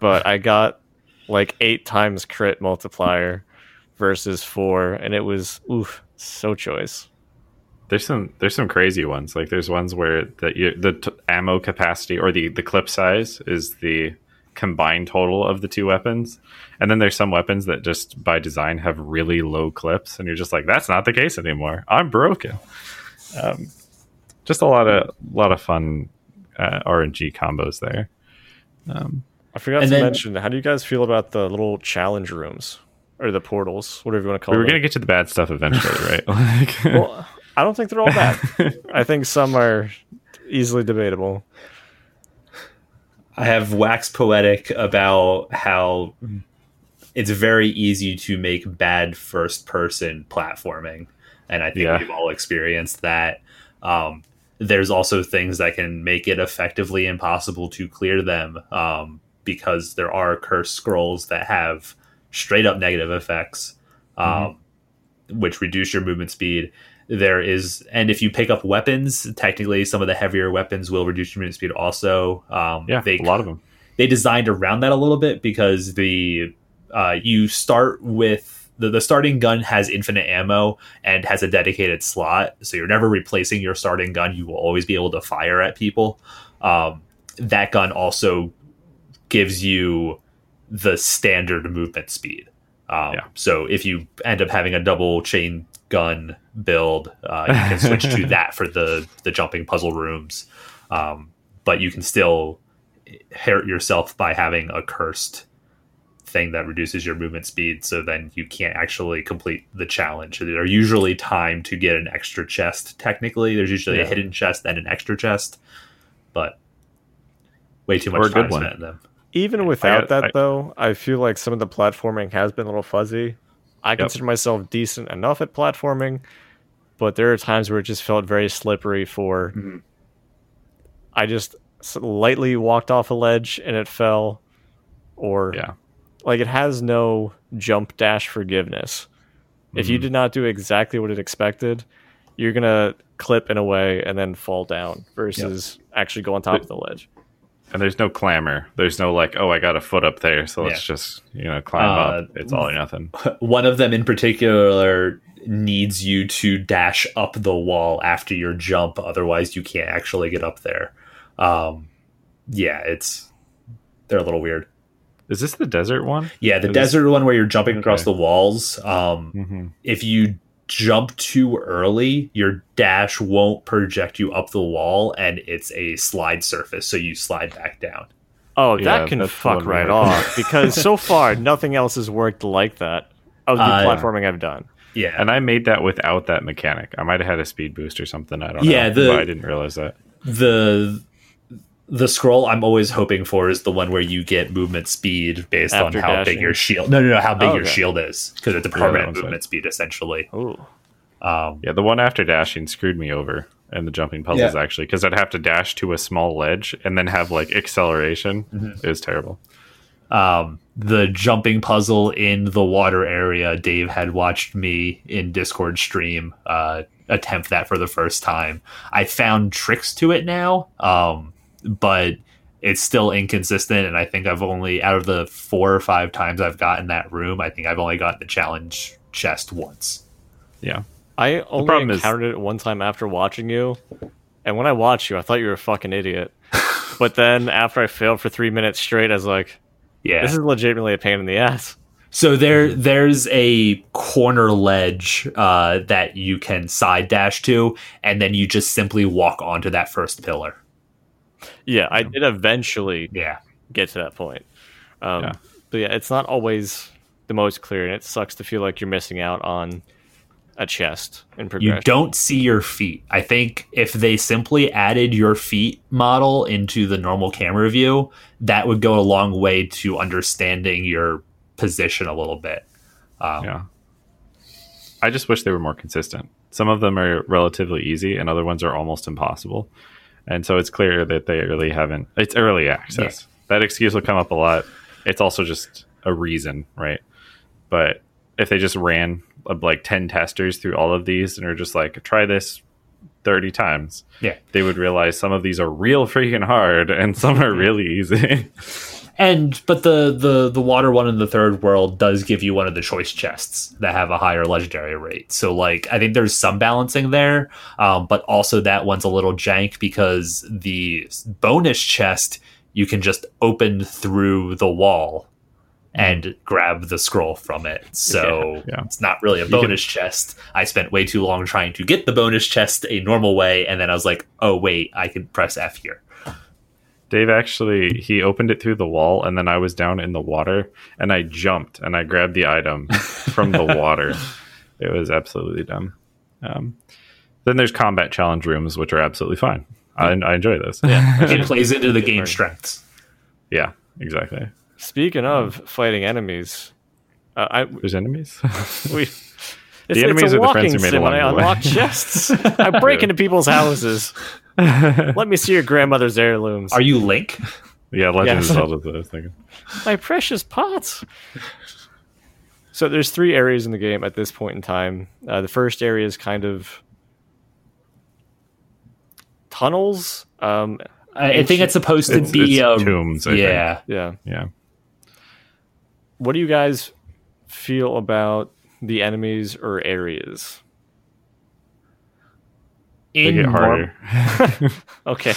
but I got like eight times crit multiplier versus four, and it was oof so choice. There's some there's some crazy ones. Like there's ones where the you, the t- ammo capacity or the the clip size is the combined total of the two weapons, and then there's some weapons that just by design have really low clips, and you're just like, that's not the case anymore. I'm broken. Um, just a lot of lot of fun uh, RNG combos there. Um, I forgot to then- mention, how do you guys feel about the little challenge rooms or the portals, whatever you want to call them? we were them? gonna get to the bad stuff eventually, right? Like, well, I don't think they're all bad. I think some are easily debatable. I have waxed poetic about how it's very easy to make bad first person platforming. And I think Yeah. we've all experienced that. Um, there's also things that can make it effectively impossible to clear them um, because there are cursed scrolls that have straight up negative effects, um, which reduce your movement speed. There is, and if you pick up weapons, technically some of the heavier weapons will reduce your movement speed also. Um, yeah, they a lot of them. they designed around that a little bit because the uh, you start with the, the starting gun has infinite ammo and has a dedicated slot so you're never replacing your starting gun you will always be able to fire at people um, that gun also gives you the standard movement speed um, Yeah. so if you end up having a double chain gun build uh, you can switch to that for the the jumping puzzle rooms. Um, but you can still hurt yourself by having a cursed thing that reduces your movement speed. So then you can't actually complete the challenge. There are usually time to get an extra chest technically. There's usually a hidden chest and an extra chest but way too much time spent in them Even without got- that, I- though, I feel like some of the platforming has been a little fuzzy. I consider myself decent enough at platforming, but there are times where it just felt very slippery. For Mhm. I just lightly walked off a ledge and it fell, or Yeah. like it has no jump dash forgiveness. If you Mhm. did not do exactly what it expected, you're gonna clip in a way and then fall down versus actually go on top of the ledge. And there's no clamor. There's no like, oh, I got a foot up there, so let's just you know climb Uh, up. It's all or nothing. one of them in particular needs you to dash up the wall after your jump otherwise you can't actually get up there um, yeah it's they're a little weird Is this the desert one? yeah the Is this- desert one where you're jumping across Okay. the walls um, Mm-hmm. if you jump too early your dash won't project you up the wall and it's a slide surface so you slide back down Oh, Yeah, that can fuck right off because so far nothing else has worked like that of the Uh, platforming I've done. yeah And I made that without that mechanic. I might have had a speed boost or something. I don't Yeah, know. Yeah, I didn't realize that. the the scroll I'm always hoping for is the one where you get movement speed based After on how dashing? big your shield. No, no, no, how big Oh, your okay. shield is because it's a permanent one's movement speed essentially. Ooh. Um, Yeah, the one after dashing screwed me over and the jumping puzzles actually because I'd have to dash to a small ledge and then have like acceleration. Mm-hmm. It was terrible. um, the jumping puzzle in the water area. Dave had watched me in Discord stream uh, attempt that for the first time. I found tricks to it now, um, but it's still inconsistent. And I think I've only out of the four or five times I've gotten that room, I think I've only gotten the challenge chest once. Yeah. I only problem is- encountered it one time after watching you, and when I watched you, I thought you were a fucking idiot. but then after I failed for three minutes straight, I was like, Yeah. "This is legitimately a pain in the ass." So there, there's a corner ledge uh, that you can side dash to, and then you just simply walk onto that first pillar. Yeah, I did eventually Yeah, get to that point. Um, Yeah. But yeah, it's not always the most clear, and it sucks to feel like you're missing out on a chest in you progression. don't see your feet. I think if they simply added your feet model into the normal camera view, that would go a long way to understanding your position a little bit. Um, Yeah. I just wish they were more consistent. Some of them are relatively easy, and other ones are almost impossible. And so it's clear that they really haven't. It's early access. That excuse will come up a lot. It's also just a reason, right? But if they just ran uh, like 10 testers through all of these and are just like, try this 30 times, Yeah. they would realize some of these are real freaking hard and some are really easy. And but the the the water one in the third world does give you one of the choice chests that have a higher legendary rate. So like I think there's some balancing there, um, but also that one's a little jank because the bonus chest you can just open through the wall and grab the scroll from it. So Yeah, yeah. it's not really a can- bonus chest. I spent way too long trying to get the bonus chest a normal way, and then I was like, oh wait, I can press F here. Dave actually he opened it through the wall and then I was down in the water and I jumped and I grabbed the item from the water. It was absolutely dumb. Um, then there's combat challenge rooms which are absolutely fine. I, I enjoy those. Yeah, It plays into the game strengths. yeah, exactly. Speaking of fighting enemies, uh, I There's enemies. we. It's, The enemies it's a are the friends who made sim, and along I the way. unlock chests. I break into people's houses. Let me see your grandmother's heirlooms. Are you Link? yeah, Legend Yes. of Zelda. is what I was thinking. my precious pots. So there's three areas in the game at this point in time. Uh, the first area is kind of tunnels. Um, I, I think it's supposed to It's- be it's a tombs, I think. yeah. yeah. Yeah. What do you guys feel about the enemies or areas? They In get norm- harder. Okay.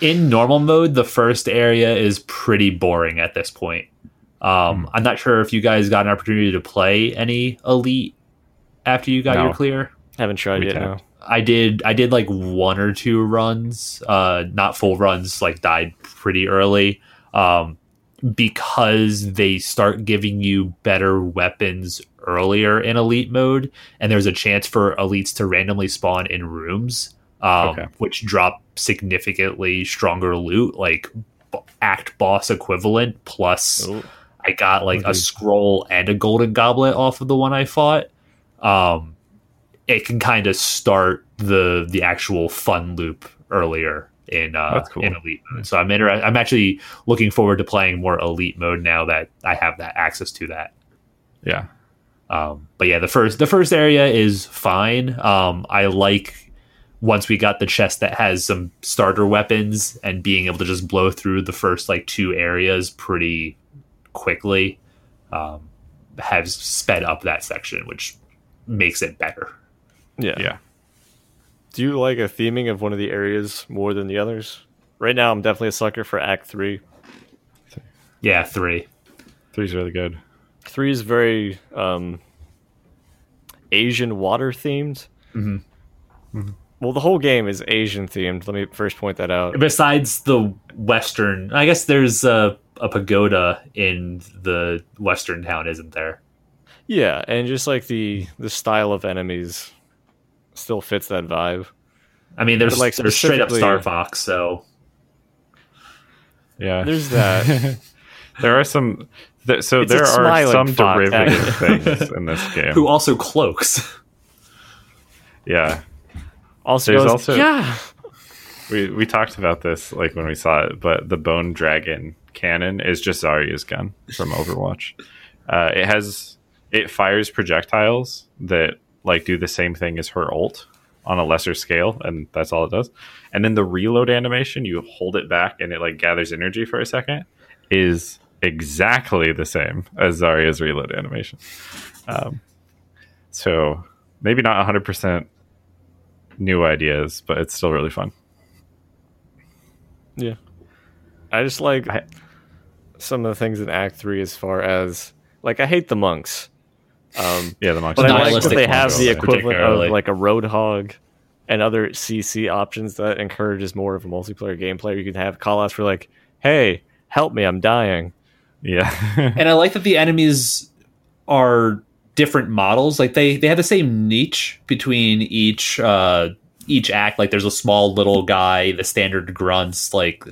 in normal mode, the first area is pretty boring at this point. Hmm. Um, I'm not sure if you guys got an opportunity to play any elite after you got No. your clear. Haven't tried We yet. No. I did. I did like one or two runs, uh, not full runs. Like died pretty early, um, because they start giving you better weapons earlier in elite mode, and there's a chance for elites to randomly spawn in rooms, um, Okay. which drop significantly stronger loot, like b- act boss equivalent plus. Oh, I got like Oh, a scroll and a golden goblet off of the one I fought. Um, it can kind of start the the actual fun loop earlier in uh, cool. in elite mode. So I'm inter- I'm actually looking forward to playing more elite mode now that I have that access to that. yeah. Um, but yeah, the first the first area is fine. Um, I like once we got the chest that has some starter weapons and being able to just blow through the first like two areas pretty quickly um, has sped up that section, which makes it better. yeah. Yeah. Do you like a theming of one of the areas more than the others? Right now, I'm definitely a sucker for Act Three. Yeah, three. Three's really good. Three is very um, Asian water themed. Mhm. Well, the whole game is Asian themed. Let me first point that out. Besides the western, I guess there's a, a pagoda in the western town, isn't there? Yeah, and just like the the style of enemies still fits that vibe. I mean, there's But, like, there's straight up Star Fox, so Yeah. There's that. there are some. Th- so It's there are some fox, derivative things in this game. who also cloaks. yeah. Also, There's goes, also- yeah, We we talked about this like when we saw it, but the bone dragon cannon is just Zarya's gun from Overwatch. Uh, it has it fires projectiles that like do the same thing as her ult on a lesser scale, and that's all it does. And then the reload animation, you hold it back and it like gathers energy for a second, is exactly the same as Zarya's reload animation. Um, So maybe not 100% new ideas, but it's still really fun. Yeah. I just like I- some of the things in Act Three as far as like I hate the monks. Um Yeah, the monks. but I like that they have the equivalent of like a roadhog and other CC options that encourages more of a multiplayer gameplay. You can have call outs for like, hey, help me, I'm dying. Yeah. and I like that the enemies are different models. Like they they have the same niche between each uh each act. Like there's a small little guy, the standard grunts, like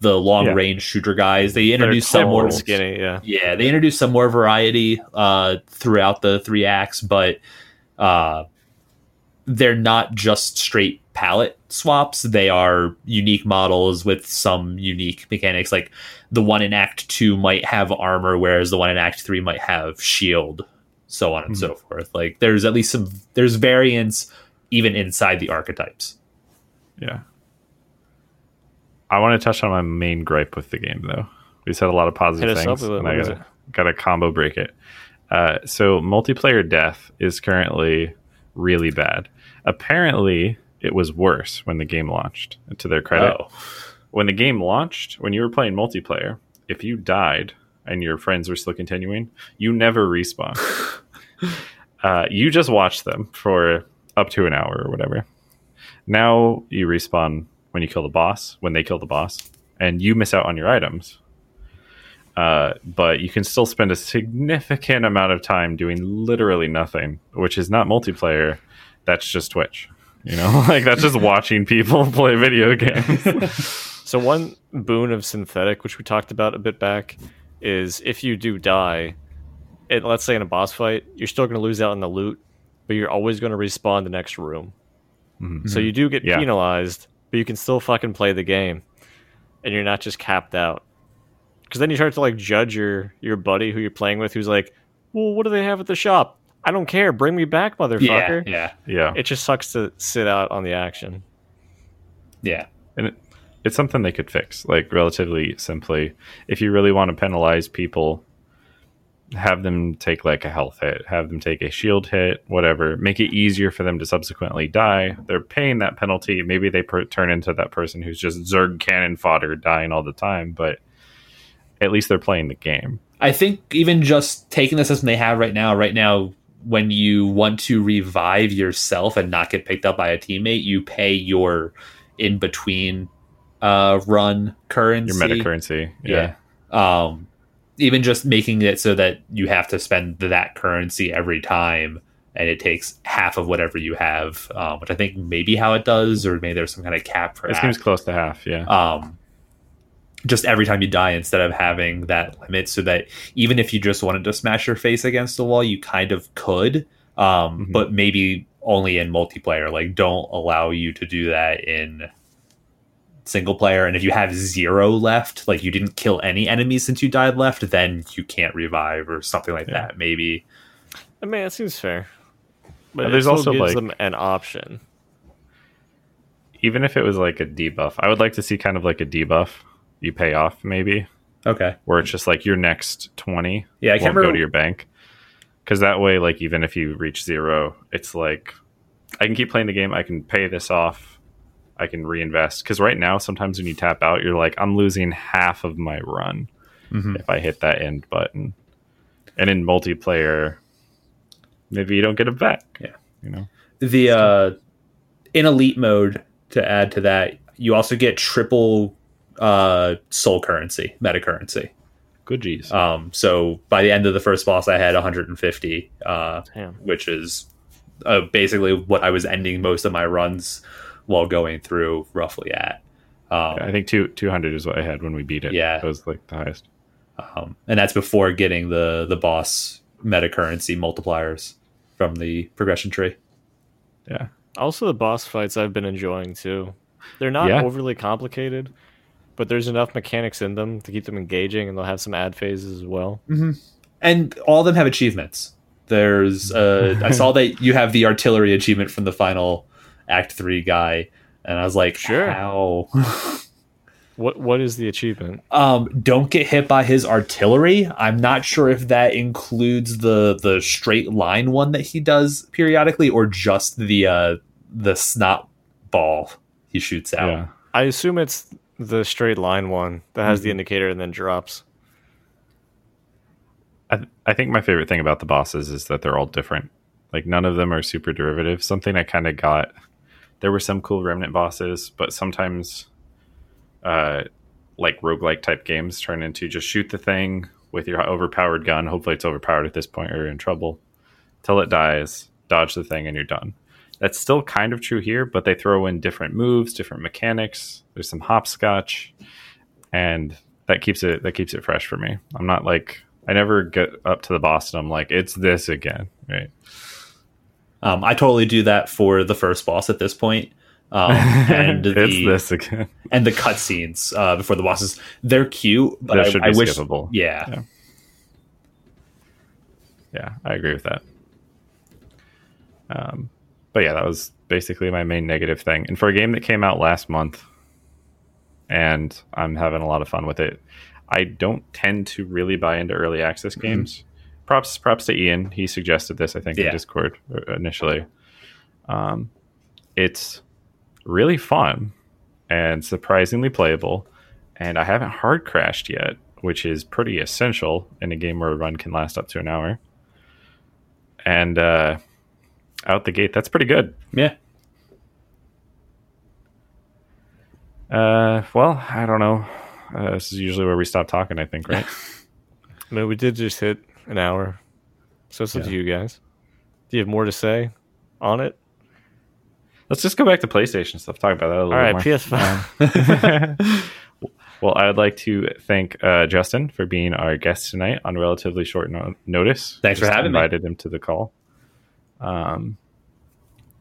the long Yeah. range shooter guys. They introduce some more skinny, yeah. yeah, they introduce some more variety uh, throughout the three acts, but uh, they're not just straight palette swaps. They are unique models with some unique mechanics. Like the one in Act Two might have armor, whereas the one in Act Three might have shield, so on and so forth. Like there's at least some there's variance even inside the archetypes. yeah. I want to touch on my main gripe with the game, though. We said a lot of positive Hit things, and I gotta, gotta combo break it. Uh, so multiplayer death is currently really bad. Apparently, it was worse when the game launched. To their credit, Oh, when the game launched, when you were playing multiplayer, if you died and your friends were still continuing, you never respawn. uh, you just watch them for up to an hour or whatever. Now you respawn when you kill the boss, when they kill the boss, and you miss out on your items. Uh, but you can still spend a significant amount of time doing literally nothing, which is not multiplayer. That's just Twitch. You know, like that's just watching people play video games. So one boon of Synthetik, which we talked about a bit back, is if you do die, it, let's say in a boss fight, you're still going to lose out on the loot, but you're always going to respawn the next room. Mhm. So you do get Yeah. penalized, but you can still fucking play the game, and you're not just capped out. Because then you start to like judge your your buddy who you're playing with, who's like, "Well, what do they have at the shop? I don't care. Bring me back, yeah, motherfucker." yeah, Yeah. It just sucks to sit out on the action. yeah. and it, it's something they could fix like relatively simply if you really want to penalize people have them take like a health hit have them take a shield hit whatever make it easier for them to subsequently die they're paying that penalty maybe they per- turn into that person who's just zerg cannon fodder dying all the time but at least they're playing the game I think even just taking the system they have right now, right now, when you want to revive yourself and not get picked up by a teammate, you pay your in between uh, run currency. your meta currency Yeah. Um, even just making it so that you have to spend that currency every time and it takes half of whatever you have, um, which I think maybe how it does, or maybe there's some kind of cap for it that seems close to half yeah um, just every time you die instead of having that limit so that even if you just wanted to smash your face against the wall you kind of could um, Mhm. but maybe only in multiplayer like don't allow you to do that in single player and if you have zero left like you didn't kill any enemies since you died left then you can't revive or something like Yeah. that maybe I mean, it seems fair. But And there's also, gives like- them an option. even if it was like a debuff i would like to see kind of like a debuff you pay off maybe. Okay. Where it's just like your next 20 yeah i can't go to your bank. Because that way like even if you reach zero it's like i can keep playing the game i can pay this off i can reinvest. Because right now sometimes when you tap out you're like i'm losing half of my run Mhm. if i hit that end button. And in multiplayer maybe you don't get it back Yeah. you know? The uh in elite mode to add to that you also get triple uh soul currency meta currency good geez um so by the end of the first boss i had 150 uh Damn. which is uh, basically what i was ending most of my runs while going through roughly at um, i think two, 200 is what i had when we beat it Yeah. that was like the highest um and that's before getting the the boss meta currency multipliers from the progression tree yeah Also, the boss fights I've been enjoying too. They're not Yeah. overly complicated, but there's enough mechanics in them to keep them engaging, and they'll have some ad phases as well. and all of them have achievements. There's uh, I saw that you have the artillery achievement from the final Act Three guy, and I was like, Sure. how? What what is the achievement? Um, don't get hit by his artillery. I'm not sure if that includes the the straight line one that he does periodically, or just the uh, the snot ball he shoots out. Yeah. I assume it's the straight line one that has the indicator and then drops. I, I think my favorite thing about the bosses is that they're all different. Like none of them are super derivative. Something I kind of got. There were some cool remnant bosses, but sometimes, uh, like roguelike type games turn into just shoot the thing with your overpowered gun. Hopefully, it's overpowered at this point or you're in trouble. Till it dies, dodge the thing, and you're done. That's still kind of true here, but they throw in different moves, different mechanics. There's some hopscotch, and that keeps it that keeps it fresh for me. I'm not like I never get up to the boss and I'm like, it's this again, right? Um, I totally do that for the first boss at this point. Um, and it's the this again. and the cutscenes uh, before the bosses, they're cute, but That I, should I wish, skippable. yeah, Yeah. Yeah, I agree with that. Um, but yeah, that was basically my main negative thing. And for a game that came out last month, and I'm having a lot of fun with it, I don't tend to really buy into early access games. Props, props to Ian. He suggested this, I think, Yeah. in Discord uh, initially. Um, it's really fun and surprisingly playable. And I haven't hard crashed yet, which is pretty essential in a game where a run can last up to an hour. And uh, out the gate, that's pretty good. yeah. Uh, well, I don't know. Uh, this is usually where we stop talking, I think, right? I mean, we did just hit an hour, so it's up to you guys. Do you have more to say on it? Let's just go back to PlayStation stuff. Talk about that a little All right, bit more. PS5. Well, I would like to thank uh, Justin for being our guest tonight on relatively short no- notice. Thanks for Just having me. invited him to the call. Um,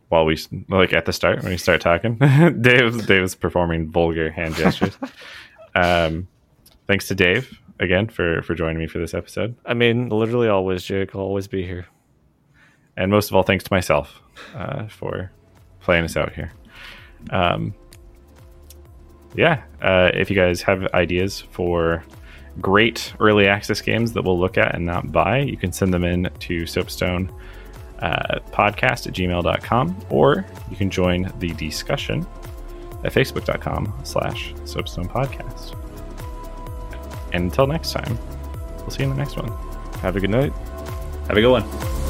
while we like at the start when we start talking, Dave Dave was performing vulgar hand gestures. um, thanks to Dave again for for joining me for this episode, I mean, literally always, Jake. I'll always be here. and most of all, thanks to myself uh, for playing us out here. Um, yeah, uh, if you guys have ideas for great early access games that we'll look at and not buy, you can send them in to soapstone uh, podcast at gmail.com or you can join the discussion at facebook.com slash soapstone podcast. And until next time, we'll see you in the next one. Have a good night. Have a good one.